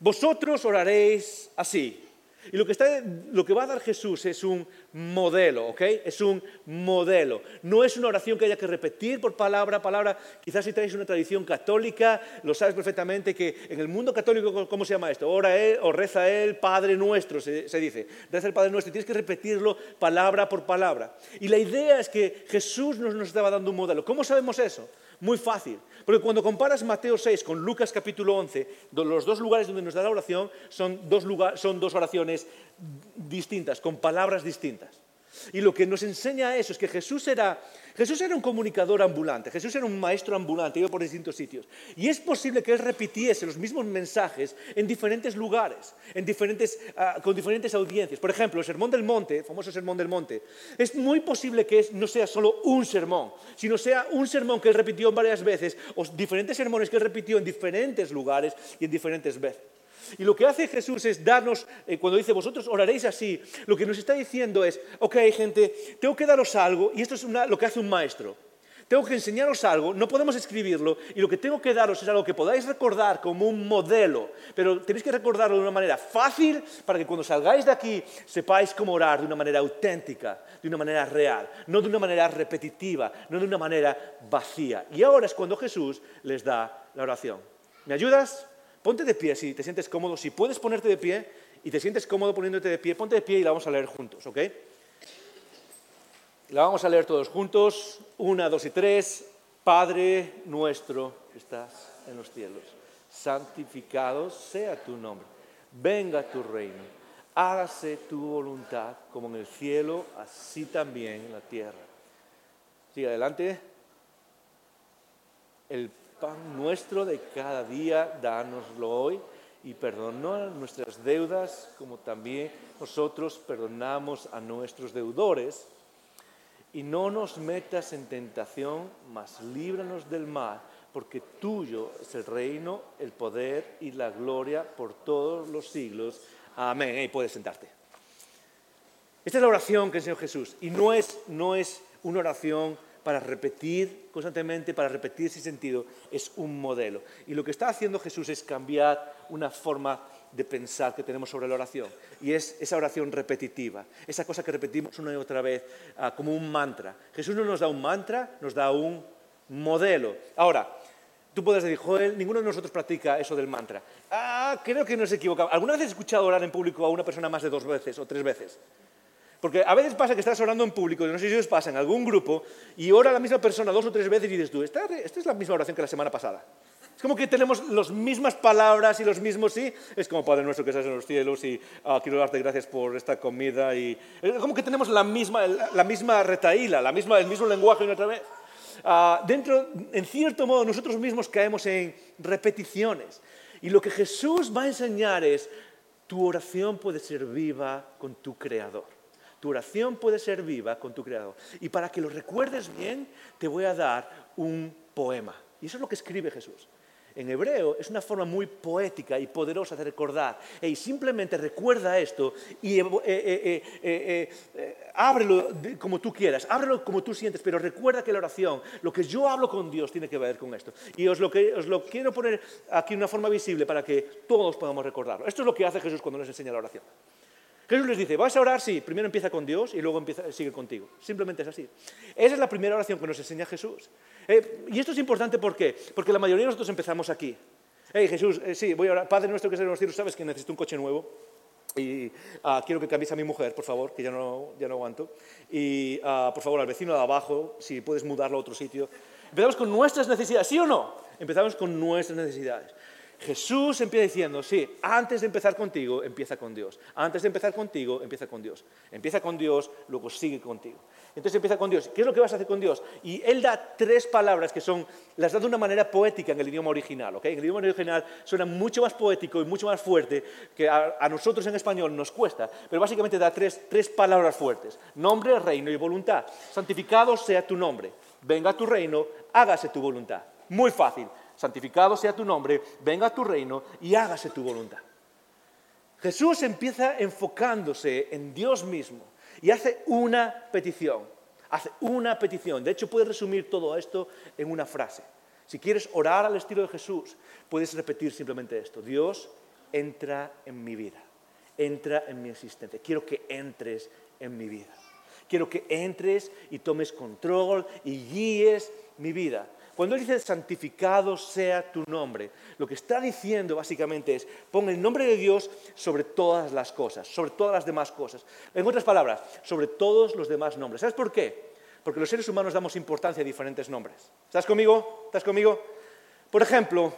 vosotros oraréis así, Y lo que, está, lo que va a dar Jesús es un modelo, ¿ok? Es un modelo. No es una oración que haya que repetir por palabra a palabra. Quizás si traes una tradición católica, lo sabes perfectamente que en el mundo católico, ¿cómo se llama esto? Ora él o reza él, Padre nuestro, se, dice. Reza el Padre nuestro. Tienes que repetirlo palabra por palabra. Y la idea es que Jesús nos, nos estaba dando un modelo. ¿Cómo sabemos eso? Muy fácil. Porque cuando comparas Mateo 6 con Lucas capítulo 11, los dos lugares donde nos da la oración son dos, son dos oraciones distintas, con palabras distintas. Y lo que nos enseña eso es que Jesús era, Jesús era un comunicador ambulante, Jesús era un maestro ambulante, iba por distintos sitios. Y es posible que él repitiese los mismos mensajes en diferentes lugares, en diferentes, ah, con diferentes audiencias. Por ejemplo, el Sermón del Monte, el famoso Sermón del Monte, es muy posible que no sea solo un sermón, sino sea un sermón que él repitió varias veces, o diferentes sermones que él repitió en diferentes lugares y en diferentes veces. Y lo que hace Jesús es darnos, eh, cuando dice vosotros oraréis así, lo que nos está diciendo es, ok gente, tengo que daros algo, y esto es lo que hace un maestro. Tengo que enseñaros algo, no podemos escribirlo, y lo que tengo que daros es algo que podáis recordar como un modelo, pero tenéis que recordarlo de una manera fácil para que cuando salgáis de aquí sepáis cómo orar de una manera auténtica, de una manera real, no de una manera repetitiva, no de una manera vacía. Y ahora es cuando Jesús les da la oración. ¿Me ayudas? Ponte de pie si te sientes cómodo. Si puedes ponerte de pie y te sientes cómodo poniéndote de pie, ponte de pie y la vamos a leer juntos, ¿ok? La vamos a leer todos juntos. Una, dos y tres. Padre nuestro que estás en los cielos, santificado sea tu nombre. Venga tu reino. Hágase tu voluntad como en el cielo, así también en la tierra. Sigue adelante. El pan nuestro de cada día, dánoslo hoy y perdona nuestras deudas como también nosotros perdonamos a nuestros deudores. Y no nos metas en tentación, mas líbranos del mal, porque tuyo es el reino, el poder y la gloria por todos los siglos. Amén. Y puedes sentarte. Esta es la oración que enseñó Jesús. Y no es, no es una oración para repetir constantemente, para repetir ese sentido, es un modelo. Y lo que está haciendo Jesús es cambiar una forma de pensar que tenemos sobre la oración. Y es esa oración repetitiva, esa cosa que repetimos una y otra vez ah, como un mantra. Jesús no nos da un mantra, nos da un modelo. Ahora, tú puedes decir, Joel, ninguno de nosotros practica eso del mantra. Ah, creo que nos equivocamos. ¿Alguna vez has escuchado orar en público a una persona más de dos veces o tres veces? Porque a veces pasa que estás orando en público, no sé si os pasa en algún grupo, y ora la misma persona dos o tres veces y dices tú, esta, esta es la misma oración que la semana pasada. Es como que tenemos las mismas palabras y los mismos sí. Es como Padre nuestro que estás en los cielos y ah, quiero darte gracias por esta comida. Y, es como que tenemos la misma, la misma retaíla, la misma, el mismo lenguaje una otra vez. Ah, dentro, en cierto modo, nosotros mismos caemos en repeticiones. Y lo que Jesús va a enseñar es, tu oración puede ser viva con tu Creador. Tu oración puede ser viva con tu Creador. Y para que lo recuerdes bien, te voy a dar un poema. Y eso es lo que escribe Jesús. En hebreo es una forma muy poética y poderosa de recordar. Y simplemente recuerda esto y eh, eh, eh, ábrelo como tú quieras, ábrelo como tú sientes, pero recuerda que la oración, lo que yo hablo con Dios tiene que ver con esto. Y os lo, os lo quiero poner aquí de una forma visible para que todos podamos recordarlo. Esto es lo que hace Jesús cuando nos enseña la oración. Jesús les dice, ¿vas a orar? Sí, primero empieza con Dios y luego empieza, sigue contigo. Simplemente es así. Esa es la primera oración que nos enseña Jesús. Eh, y esto es importante ¿por? Porque la mayoría de nosotros empezamos aquí. Hey Jesús, eh, sí, voy a orar. Padre nuestro que estás en los cielos, sabes que necesito un coche nuevo. Y ah, quiero que cambies a mi mujer, por favor, que ya no, ya no aguanto. Y ah, por favor, al vecino de abajo, si puedes mudarlo a otro sitio. Empezamos con nuestras necesidades, ¿sí o no? Empezamos con nuestras necesidades. Jesús empieza diciendo, sí, antes de empezar contigo, empieza con Dios. Antes de empezar contigo, empieza con Dios. Empieza con Dios, luego sigue contigo. Entonces empieza con Dios. ¿Qué es lo que vas a hacer con Dios? Y Él da tres palabras que son, las da de una manera poética en el idioma original. En el idioma original suena mucho más poético y mucho más fuerte que a, nosotros en español nos cuesta. Pero básicamente da tres, tres palabras fuertes. Nombre, reino y voluntad. Santificado sea tu nombre. Venga tu reino, hágase tu voluntad. Muy fácil santificado sea tu nombre, venga tu reino y hágase tu voluntad. Jesús empieza enfocándose en Dios mismo y hace una petición. Hace una petición. De hecho, puedes resumir todo esto en una frase. Si quieres orar al estilo de Jesús, puedes repetir simplemente esto. Dios entra en mi vida. entra en mi existencia. Quiero que entres en mi vida. Quiero que entres y tomes control y guíes mi vida. Cuando él dice santificado sea tu nombre, lo que está diciendo básicamente es pon el nombre de Dios sobre todas las cosas, sobre todas las demás cosas. En otras palabras, sobre todos los demás nombres. ¿Sabes por qué? Porque los seres humanos damos importancia a diferentes nombres. ¿Estás conmigo? ¿Estás conmigo? Por ejemplo,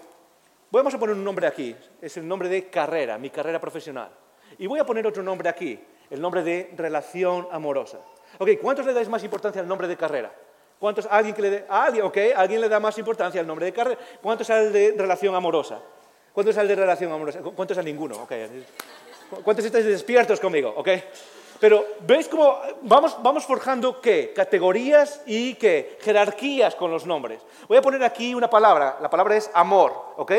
vamos a poner un nombre aquí, es el nombre de carrera, mi carrera profesional. Y voy a poner otro nombre aquí, el nombre de relación amorosa. Ok, ¿cuántos le dais más importancia al nombre de carrera? ¿Cuántos, alguien que le dé, alguien, ok, alguien le da más importancia al nombre de carrera? ¿Cuántos al de relación amorosa? ¿Cuántos al de relación amorosa? ¿Cuántos a ninguno? Okay. ¿Cuántos estáis despiertos conmigo? Ok. Pero veis cómo vamos, forjando qué? Categorías y qué? Jerarquías con los nombres. Voy a poner aquí una palabra, la palabra es amor, ¿ok?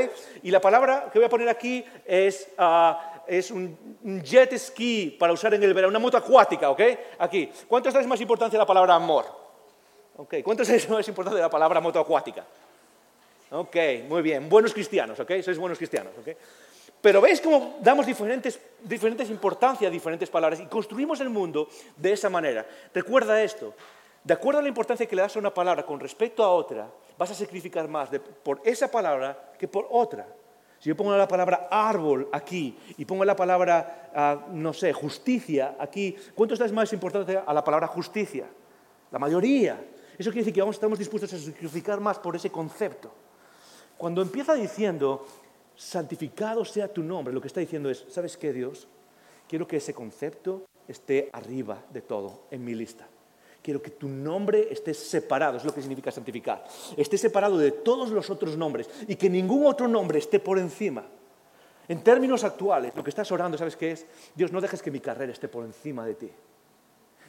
Y la palabra que voy a poner aquí es, ah, es un, jet ski para usar en el verano, una moto acuática, ¿ok? Aquí. ¿Cuántos dais más importancia a la palabra amor? Ok, ¿cuántos es más importante la palabra moto acuática? Ok, muy bien, buenos cristianos, ¿ok? Sois buenos cristianos, ¿ok? Pero veis cómo damos diferentes, diferentes importancia a diferentes palabras y construimos el mundo de esa manera. Recuerda esto, de acuerdo a la importancia que le das a una palabra con respecto a otra, vas a sacrificar más por esa palabra que por otra. Si yo pongo la palabra árbol aquí y pongo la palabra, ah, no sé, justicia aquí, ¿cuánto es más importante a la palabra justicia? La mayoría. Eso quiere decir que vamos, estamos dispuestos a sacrificar más por ese concepto. Cuando empieza diciendo, santificado sea tu nombre, lo que está diciendo es, ¿sabes qué, Dios? Quiero que ese concepto esté arriba de todo en mi lista. Quiero que tu nombre esté separado, es lo que significa santificar. Esté separado de todos los otros nombres y que ningún otro nombre esté por encima. En términos actuales, lo que estás orando, ¿sabes qué es? Dios, no dejes que mi carrera esté por encima de ti.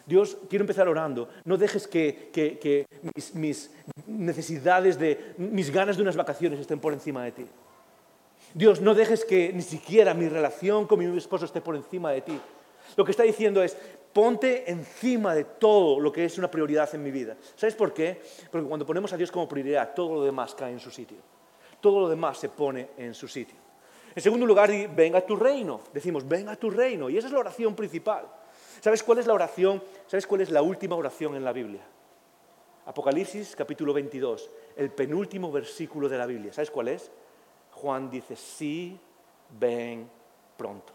Dios, quiero empezar orando. No dejes que, mis, necesidades, de, mis ganas de unas vacaciones estén por encima de ti. Dios, no dejes que ni siquiera mi relación con mi esposo esté por encima de ti. Lo que está diciendo es, ponte encima de todo lo que es una prioridad en mi vida. ¿Sabes por qué? Porque cuando ponemos a Dios como prioridad, todo lo demás cae en su sitio. Todo lo demás se pone en su sitio. En segundo lugar, venga a tu reino. Decimos, venga a tu reino. Y esa es la oración principal. ¿Sabes cuál es la oración? ¿Sabes cuál es la última oración en la Biblia? Apocalipsis capítulo 22, el penúltimo versículo de la Biblia. ¿Sabes cuál es? Juan dice, sí, ven pronto.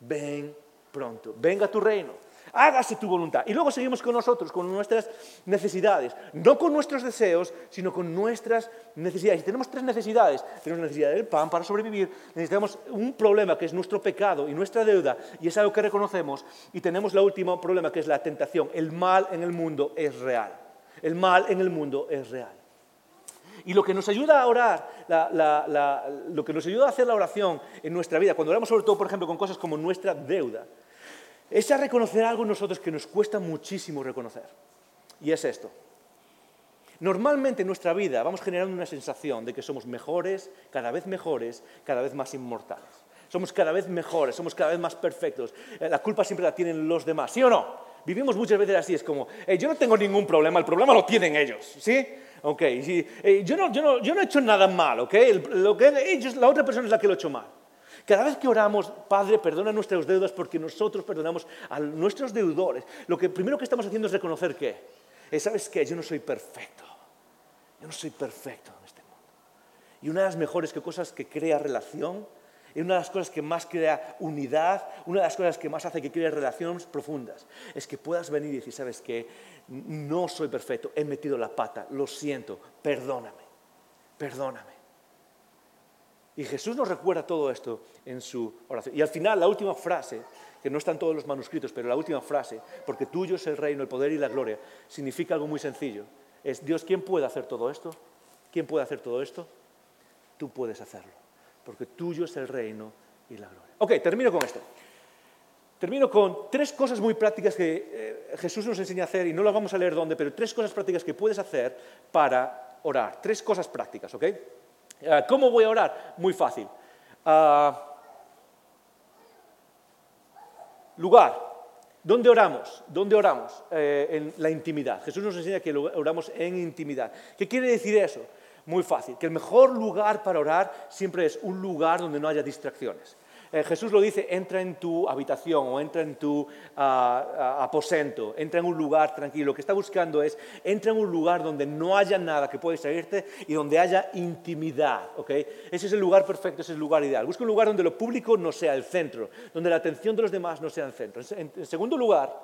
Ven pronto. Venga tu reino hágase tu voluntad. Y luego seguimos con nosotros, con nuestras necesidades, no con nuestros deseos, sino con nuestras necesidades. Y tenemos tres necesidades. Tenemos necesidad del pan para sobrevivir, necesitamos un problema que es nuestro pecado y nuestra deuda, y es algo que reconocemos, y tenemos el último problema que es la tentación. El mal en el mundo es real. El mal en el mundo es real. Y lo que nos ayuda a orar, lo que nos ayuda a hacer la oración en nuestra vida, cuando oramos sobre todo, por ejemplo, con cosas como nuestra deuda, es a reconocer algo en nosotros que nos cuesta muchísimo reconocer. Y es esto. Normalmente en nuestra vida vamos generando una sensación de que somos mejores, cada vez mejores, cada vez más inmortales. Somos cada vez mejores, somos cada vez más perfectos. Eh, la culpa siempre la tienen los demás, ¿sí o no? Vivimos muchas veces así, es como, eh, yo no tengo ningún problema, el problema lo tienen ellos, ¿sí? Ok, eh, yo, no, yo, no, yo, he hecho nada mal, ¿ok? la otra persona es la que lo ha hecho mal. Cada vez que oramos, Padre, perdona nuestras deudas porque nosotros perdonamos a nuestros deudores. Lo que primero que estamos haciendo es reconocer que, ¿sabes qué? Yo no soy perfecto. Yo no soy perfecto en este mundo. Y una de las mejores cosas que crea relación, y una de las cosas que más crea unidad, una de las cosas que más hace que crea relaciones profundas, es que puedas venir y decir, ¿sabes qué? No soy perfecto, he metido la pata, lo siento, perdóname, perdóname. Y Jesús nos recuerda todo esto en su oración. Y al final, la última frase, que no está en todos los manuscritos, pero la última frase, porque tuyo es el reino, el poder y la gloria, significa algo muy sencillo. Es Dios, ¿quién puede hacer todo esto? ¿Quién puede hacer todo esto? Tú puedes hacerlo, porque tuyo es el reino y la gloria. Ok, termino con esto. Termino con tres cosas muy prácticas que eh, Jesús nos enseña a hacer, y no las vamos a leer dónde, pero tres cosas prácticas que puedes hacer para orar. Tres cosas prácticas, ¿ok? Eh, ¿Cómo voy a orar? Muy fácil. Ah, lugar. ¿Dónde oramos? ¿Dónde oramos? Eh, en la intimidad. Jesús nos enseña que oramos en intimidad. ¿Qué quiere decir eso? Muy fácil, que el mejor lugar para orar siempre es un lugar donde no haya distracciones. Eh, Jesús lo dice, entra en tu habitación o entra en tu ah, ah, aposento, entra en un lugar tranquilo. Lo que está buscando es, entra en un lugar donde no haya nada que pueda distraerte y donde haya intimidad. ¿okay? Ese es el lugar perfecto, ese es el lugar ideal. Busca un lugar donde lo público no sea el centro, donde la atención de los demás no sea el centro. en segundo lugar,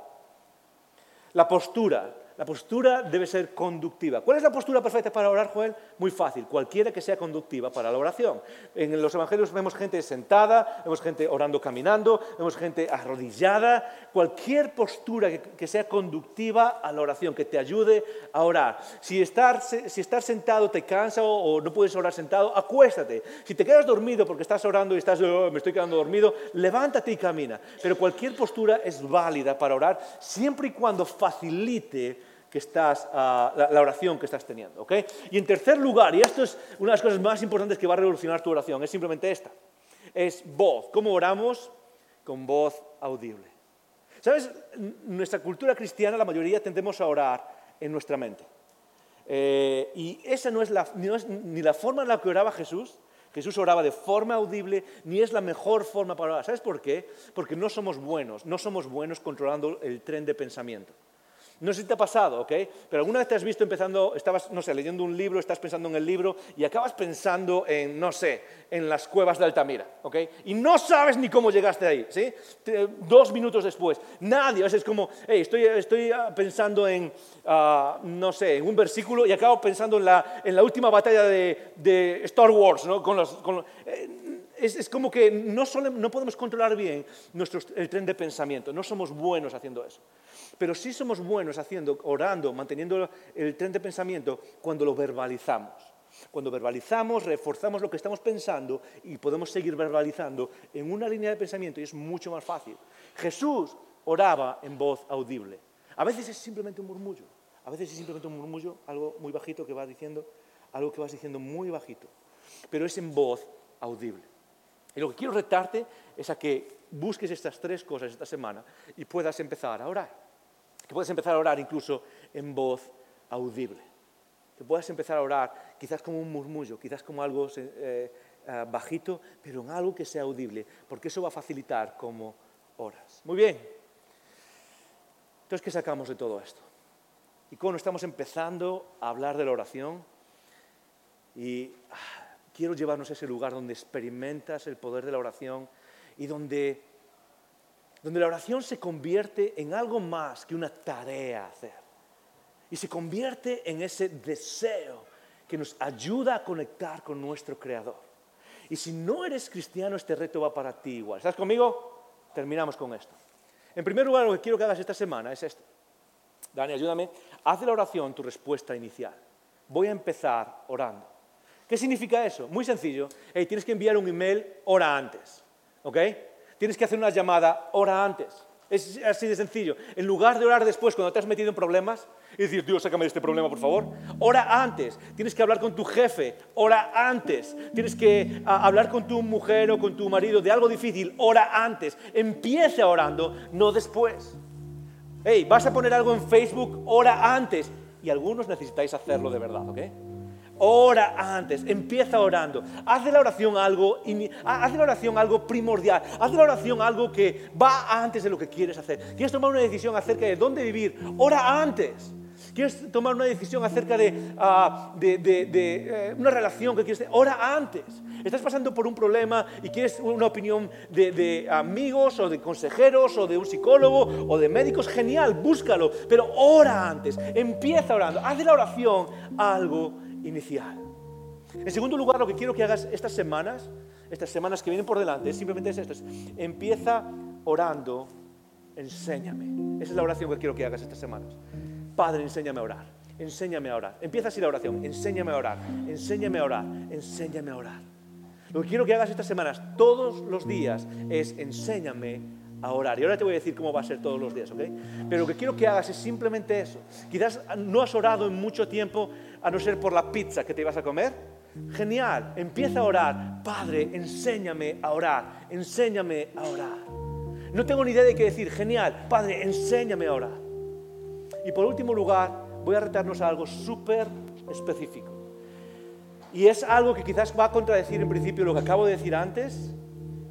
la postura. La postura debe ser conductiva. ¿Cuál es la postura perfecta para orar, Joel? Muy fácil, cualquiera que sea conductiva para la oración. En los evangelios vemos gente sentada, vemos gente orando caminando, vemos gente arrodillada. Cualquier postura que, sea conductiva a la oración, que te ayude a orar. Si estar, sentado te cansa o, no puedes orar sentado, acuéstate. Si te quedas dormido porque estás orando y estás, oh, me estoy quedando dormido, levántate y camina. Pero cualquier postura es válida para orar, siempre y cuando facilite que estás, ah, la, oración que estás teniendo. ¿okay? Y en tercer lugar, y esto es una de las cosas más importantes que va a revolucionar tu oración, es simplemente esta, es voz. ¿Cómo oramos? Con voz audible. ¿Sabes? Nuestra cultura cristiana, la mayoría tendemos a orar en nuestra mente. Eh, y esa no es, la, ni la forma en la que oraba Jesús, Jesús oraba de forma audible, ni es la mejor forma para orar. ¿Sabes por qué? Porque no somos buenos, no somos buenos controlando el tren de pensamiento. No sé si te ha pasado, ¿ok? Pero alguna vez te has visto empezando, estabas, no sé, leyendo un libro, estás pensando en el libro y acabas pensando en, no sé, en las cuevas de Altamira, ¿ok? Y no sabes ni cómo llegaste ahí, ¿sí? dos minutos después, nadie, es como, hey, estoy, estoy ah, pensando en, ah, no sé, en un versículo y acabo pensando en la, en la última batalla de, Star Wars, ¿no? Eh, es, como que no, no podemos controlar bien nuestro, el tren de pensamiento, no somos buenos haciendo eso. Pero sí somos buenos haciendo, orando, manteniendo el tren de pensamiento cuando lo verbalizamos. Cuando verbalizamos, reforzamos lo que estamos pensando y podemos seguir verbalizando en una línea de pensamiento y es mucho más fácil. Jesús oraba en voz audible. A veces es simplemente un murmullo. A veces es simplemente un murmullo, algo muy bajito que va diciendo, algo que vas diciendo muy bajito. Pero es en voz audible. Y lo que quiero retarte es a que busques estas tres cosas esta semana y puedas empezar a orar. Que puedes empezar a orar incluso en voz audible. Que puedas empezar a orar quizás como un murmullo, quizás como algo eh, eh, bajito, pero en algo que sea audible, porque eso va a facilitar cómo oras. Muy bien. Entonces, ¿qué sacamos de todo esto? Y cómo estamos empezando a hablar de la oración y ah, quiero llevarnos a ese lugar donde experimentas el poder de la oración y donde donde la oración se convierte en algo más que una tarea a hacer. Y se convierte en ese deseo que nos ayuda a conectar con nuestro Creador. Y si no eres cristiano, este reto va para ti igual. ¿Estás conmigo? Terminamos con esto. En primer lugar, lo que quiero que hagas esta semana es esto. Dani, ayúdame. Haz de la oración tu respuesta inicial. Voy a empezar orando. ¿Qué significa eso? Muy sencillo. tienes que enviar un email hora antes. ¿Ok? Tienes que hacer una llamada hora antes. Es así de sencillo. En lugar de orar después cuando te has metido en problemas y decir, Dios, sácame de este problema, por favor. Ora antes. Tienes que hablar con tu jefe. Ora antes. Tienes que hablar con tu mujer o con tu marido de algo difícil. Ora antes. Empieza orando, no después. Hey, vas a poner algo en Facebook, ora antes. Y algunos necesitáis hacerlo de verdad, ¿ok? Ora antes, empieza orando. Haz de la oración algo, haz la oración algo primordial. Haz de la oración algo que va antes de lo que quieres hacer. ¿Quieres tomar una decisión acerca de dónde vivir? Ora antes. ¿Quieres tomar una decisión acerca de, ah, eh, una relación que quieres? Ora antes. Estás pasando por un problema y quieres una opinión de, de, amigos o de consejeros o de un psicólogo o de médicos. Genial, búscalo. Pero ora antes. Empieza orando. Haz de la oración algo inicial. En segundo lugar, lo que quiero que hagas estas semanas, estas semanas que vienen por delante, simplemente es esto, empieza orando, enséñame. Esa es la oración que quiero que hagas estas semanas. Padre, enséñame a orar, enséñame a orar. Empieza así la oración, enséñame a orar, enséñame a orar, enséñame a orar. Lo que quiero que hagas estas semanas, todos los días, es enséñame a orar. Y ahora te voy a decir cómo va a ser todos los días, ¿ok? Pero lo que quiero que hagas es simplemente eso. Quizás no has orado en mucho tiempo, a no ser por la pizza que te ibas a comer. Genial, empieza a orar. Padre, enséñame a orar, enséñame a orar. No tengo ni idea de qué decir. Genial, Padre, enséñame a orar. Y por último lugar, voy a retarnos a algo súper específico. Y es algo que quizás va a contradecir en principio lo que acabo de decir antes,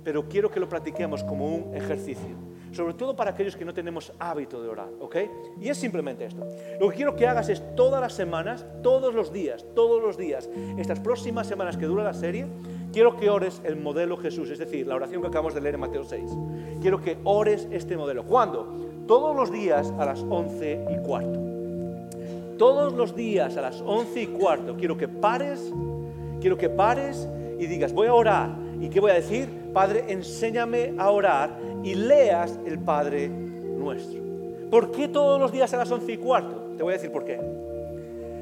pero quiero que lo practiquemos como un ejercicio. Sobre todo para aquellos que no tenemos hábito de orar, ¿ok? Y es simplemente esto. Lo que quiero que hagas es todas las semanas, todos los días, todos los días, estas próximas semanas que dura la serie, quiero que ores el modelo Jesús, es decir, la oración que acabamos de leer en Mateo 6. Quiero que ores este modelo. ¿Cuándo? Todos los días a las 11 y cuarto. Todos los días a las 11 y cuarto quiero que pares, quiero que pares y digas, voy a orar. ¿Y qué voy a decir? Padre, enséñame a orar y leas el Padre nuestro. ¿Por qué todos los días a las 11 y cuarto? Te voy a decir por qué.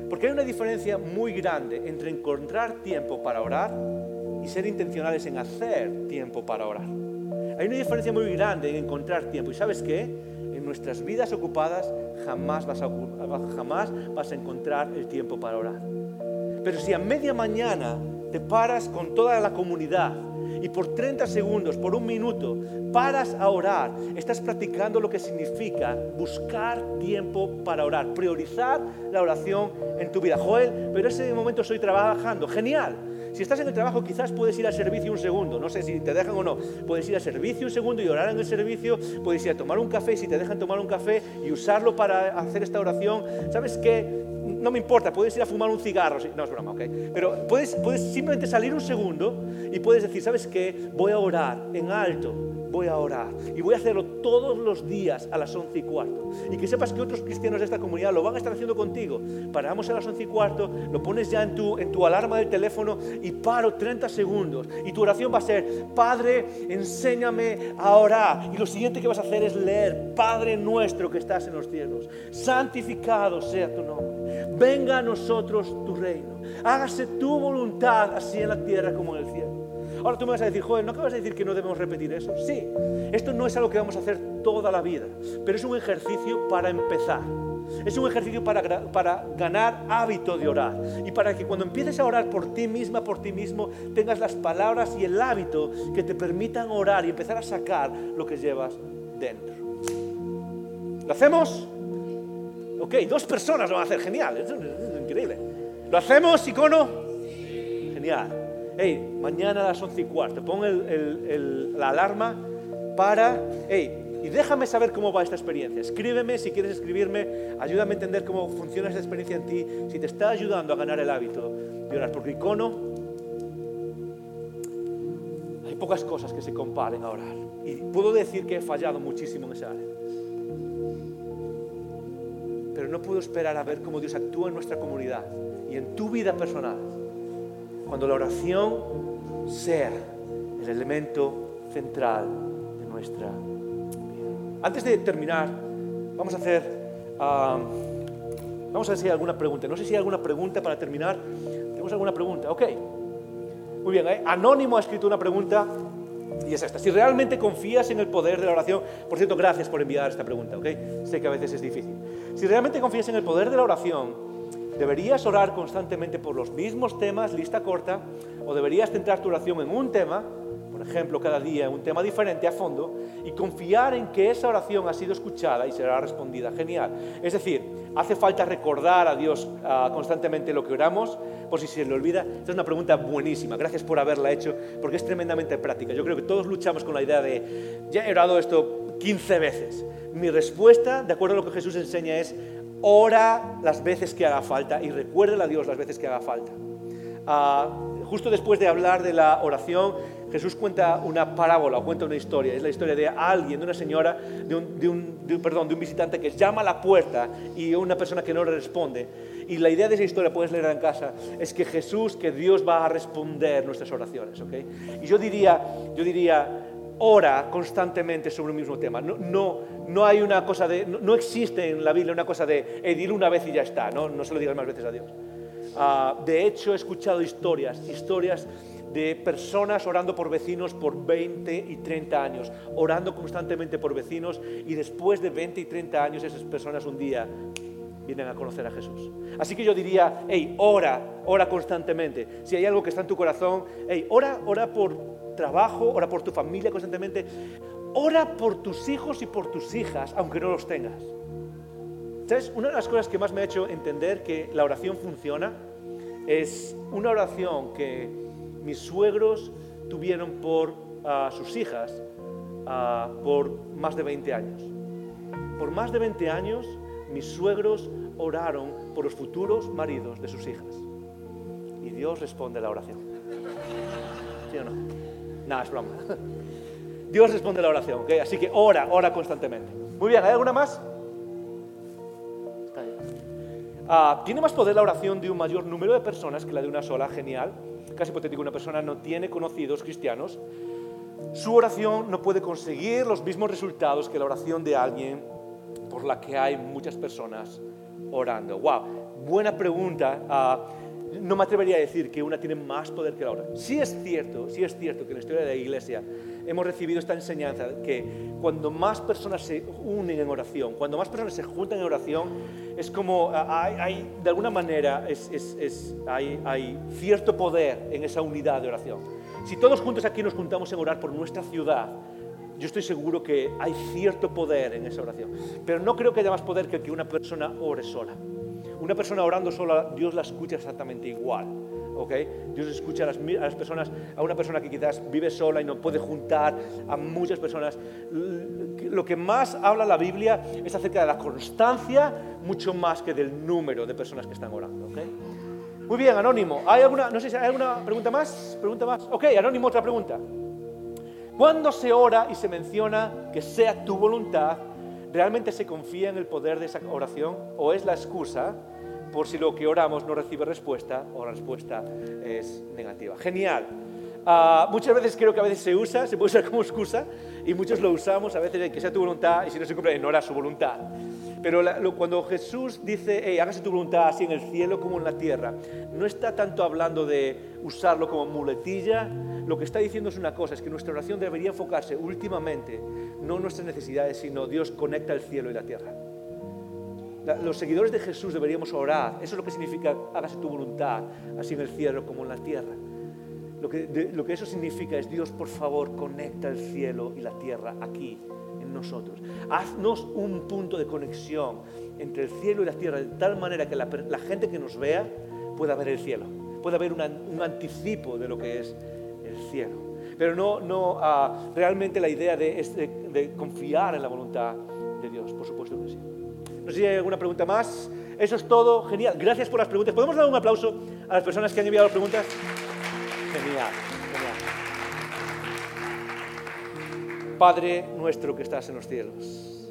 Porque hay una diferencia muy grande entre encontrar tiempo para orar y ser intencionales en hacer tiempo para orar. Hay una diferencia muy grande en encontrar tiempo. ¿Y sabes qué? En nuestras vidas ocupadas jamás vas a, jamás vas a encontrar el tiempo para orar. Pero si a media mañana te paras con toda la comunidad y por 30 segundos, por un minuto, paras a orar, estás practicando lo que significa buscar tiempo para orar, priorizar la oración en tu vida. Joel, pero ese momento estoy trabajando. Genial. Si estás en el trabajo, quizás puedes ir al servicio un segundo. No sé si te dejan o no. Puedes ir al servicio un segundo y orar en el servicio. Puedes ir a tomar un café si te dejan tomar un café y usarlo para hacer esta oración. ¿Sabes qué? No me importa, puedes ir a fumar un cigarro, no es broma, ¿ok? Pero puedes, puedes simplemente salir un segundo y puedes decir, ¿sabes qué? Voy a orar en alto, voy a orar. Y voy a hacerlo todos los días a las once y cuarto. Y que sepas que otros cristianos de esta comunidad lo van a estar haciendo contigo. Paramos a las once y cuarto, lo pones ya en tu, en tu alarma del teléfono y paro 30 segundos. Y tu oración va a ser, Padre, enséñame a orar. Y lo siguiente que vas a hacer es leer, Padre nuestro que estás en los cielos, santificado sea tu nombre venga a nosotros tu reino, hágase tu voluntad así en la tierra como en el cielo. Ahora tú me vas a decir, joven, ¿no acabas de decir que no debemos repetir eso? Sí, esto no es algo que vamos a hacer toda la vida, pero es un ejercicio para empezar. Es un ejercicio para, para, ganar hábito de orar y para que cuando empieces a orar por ti misma, por ti mismo, tengas las palabras y el hábito que te permitan orar y empezar a sacar lo que llevas dentro. ¿Lo hacemos? Ok, dos personas lo van a hacer, genial, es, increíble. ¿Lo hacemos, icono? Genial. Hey, mañana a las once y cuarto, pon la alarma para... Hey, y déjame saber cómo va esta experiencia. Escríbeme si quieres escribirme, ayúdame a entender cómo funciona esta experiencia en ti, si te está ayudando a ganar el hábito de orar. Porque icono, hay pocas cosas que se comparen a orar. Y puedo decir que he fallado muchísimo en esa área pero no puedo esperar a ver cómo Dios actúa en nuestra comunidad y en tu vida personal. Cuando la oración sea el elemento central de nuestra vida. Antes de terminar, vamos a hacer, vamos a ver alguna pregunta. No sé si hay alguna pregunta para terminar. ¿Tenemos alguna pregunta? Ok. Muy bien, ¿eh? Anónimo ha escrito una pregunta y es esta. Si realmente confías en el poder de la oración, por cierto, gracias por enviar esta pregunta, ¿ok? Sé que a veces es difícil. Si realmente confías en el poder de la oración, ¿deberías orar constantemente por los mismos temas, lista corta, o deberías centrar tu oración en un tema, ejemplo, cada día, un tema diferente a fondo, y confiar en que esa oración ha sido escuchada y será respondida? Genial. Es decir, ¿hace falta recordar a Dios ah, constantemente lo que oramos? Por si se le olvida. Esta es una pregunta buenísima. Gracias por haberla hecho, porque es tremendamente práctica. Yo creo que todos luchamos con la idea de, ya he orado esto 15 veces mi respuesta, de acuerdo a lo que Jesús enseña, es ora las veces que haga falta y recuérdale a Dios las veces que haga falta. Ah, justo después de hablar de la oración, Jesús cuenta una parábola, cuenta una historia. Es la historia de alguien, de una señora, de un, perdón, de un visitante que llama a la puerta y una persona que no le responde. Y la idea de esa historia, puedes leerla en casa, es que Jesús, que Dios va a responder nuestras oraciones. ¿okay? Y yo diría, yo diría, ora constantemente sobre un mismo tema. No, no, no hay una cosa de, no, existe en la Biblia una cosa de eh, una vez y ya está, no, no se lo digas más veces a Dios. Ah, de hecho, he escuchado historias, historias de personas orando por vecinos por 20 y 30 años, orando constantemente por vecinos y después de 20 y 30 años esas personas un día vienen a conocer a Jesús. Así que yo diría, hey, ora, ora constantemente. Si hay algo que está en tu corazón, hey, ora, ora por trabajo, ora por tu familia constantemente, ora por tus hijos y por tus hijas, aunque no los tengas. ¿Sabes? Una de las cosas que más me ha hecho entender que la oración funciona es una oración que mis suegros tuvieron por sus hijas por más de 20 años. Por más de 20 años mis suegros oraron por los futuros maridos de sus hijas. Y Dios responde a la oración. ¿Sí o no? Nada, es broma. Dios responde a la oración, ¿ok? Así que ora, ora constantemente. Muy bien, ¿hay alguna más? Ah, ¿Tiene más poder la oración de un mayor número de personas que la de una sola? Genial. Casi hipotético, una persona no tiene conocidos cristianos. Su oración no puede conseguir los mismos resultados que la oración de alguien por la que hay muchas personas orando. ¡Wow! Buena pregunta. Ah, no me atrevería a decir que una tiene más poder que la otra. Sí es cierto, sí es cierto que en la historia de la Iglesia hemos recibido esta enseñanza que cuando más personas se unen en oración, cuando más personas se juntan en oración, es como hay, de alguna manera hay, hay cierto poder en esa unidad de oración. Si todos juntos aquí nos juntamos en orar por nuestra ciudad, yo estoy seguro que hay cierto poder en esa oración. Pero no creo que haya más poder que que una persona ore sola. Una persona orando sola, Dios la escucha exactamente igual. ¿Okay? Dios escucha a las, personas, a una persona que quizás vive sola y no puede juntar a muchas personas. Lo que más habla la Biblia es acerca de la constancia, mucho más que del número de personas que están orando. ¿okay? Muy bien, Anónimo. ¿Hay alguna, no sé hay alguna pregunta más? ¿Pregunta más? Ok, Anónimo, otra pregunta. Cuando se ora y se menciona que sea tu voluntad, ¿realmente se confía en el poder de esa oración o es la excusa por si lo que oramos no recibe respuesta o la respuesta es negativa? Genial. Uh, muchas veces creo que a veces se usa, se puede usar como excusa y muchos lo usamos a veces que sea tu voluntad y si no se cumple no era su voluntad. Pero cuando Jesús dice, hágase tu voluntad así en el cielo como en la tierra, no está tanto hablando de usarlo como muletilla, lo que está diciendo es una cosa, es que nuestra oración debería enfocarse últimamente, no en nuestras necesidades, sino Dios conecta el cielo y la tierra. Los seguidores de Jesús deberíamos orar, eso es lo que significa hágase tu voluntad, así en el cielo como en la tierra. Lo que, eso significa es Dios, por favor, conecta el cielo y la tierra aquí nosotros. Haznos un punto de conexión entre el cielo y la tierra, de tal manera que la, gente que nos vea pueda ver el cielo, pueda ver un anticipo de lo que es el cielo. Pero no, no ah, realmente la idea de, de, confiar en la voluntad de Dios, por supuesto que sí. No sé si hay alguna pregunta más. Eso es todo. Genial. Gracias por las preguntas. ¿Podemos dar un aplauso a las personas que han enviado las preguntas? Genial. Padre nuestro que estás en los cielos,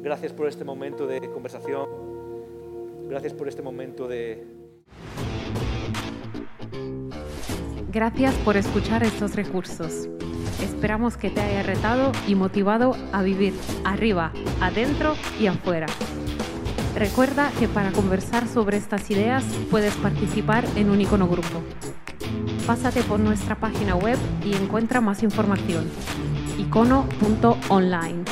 gracias por este momento de conversación, gracias por este momento de... Gracias por escuchar estos recursos. Esperamos que te haya retado y motivado a vivir arriba, adentro y afuera. Recuerda que para conversar sobre estas ideas puedes participar en un icono grupo. Pásate por nuestra página web y encuentra más información icono.online.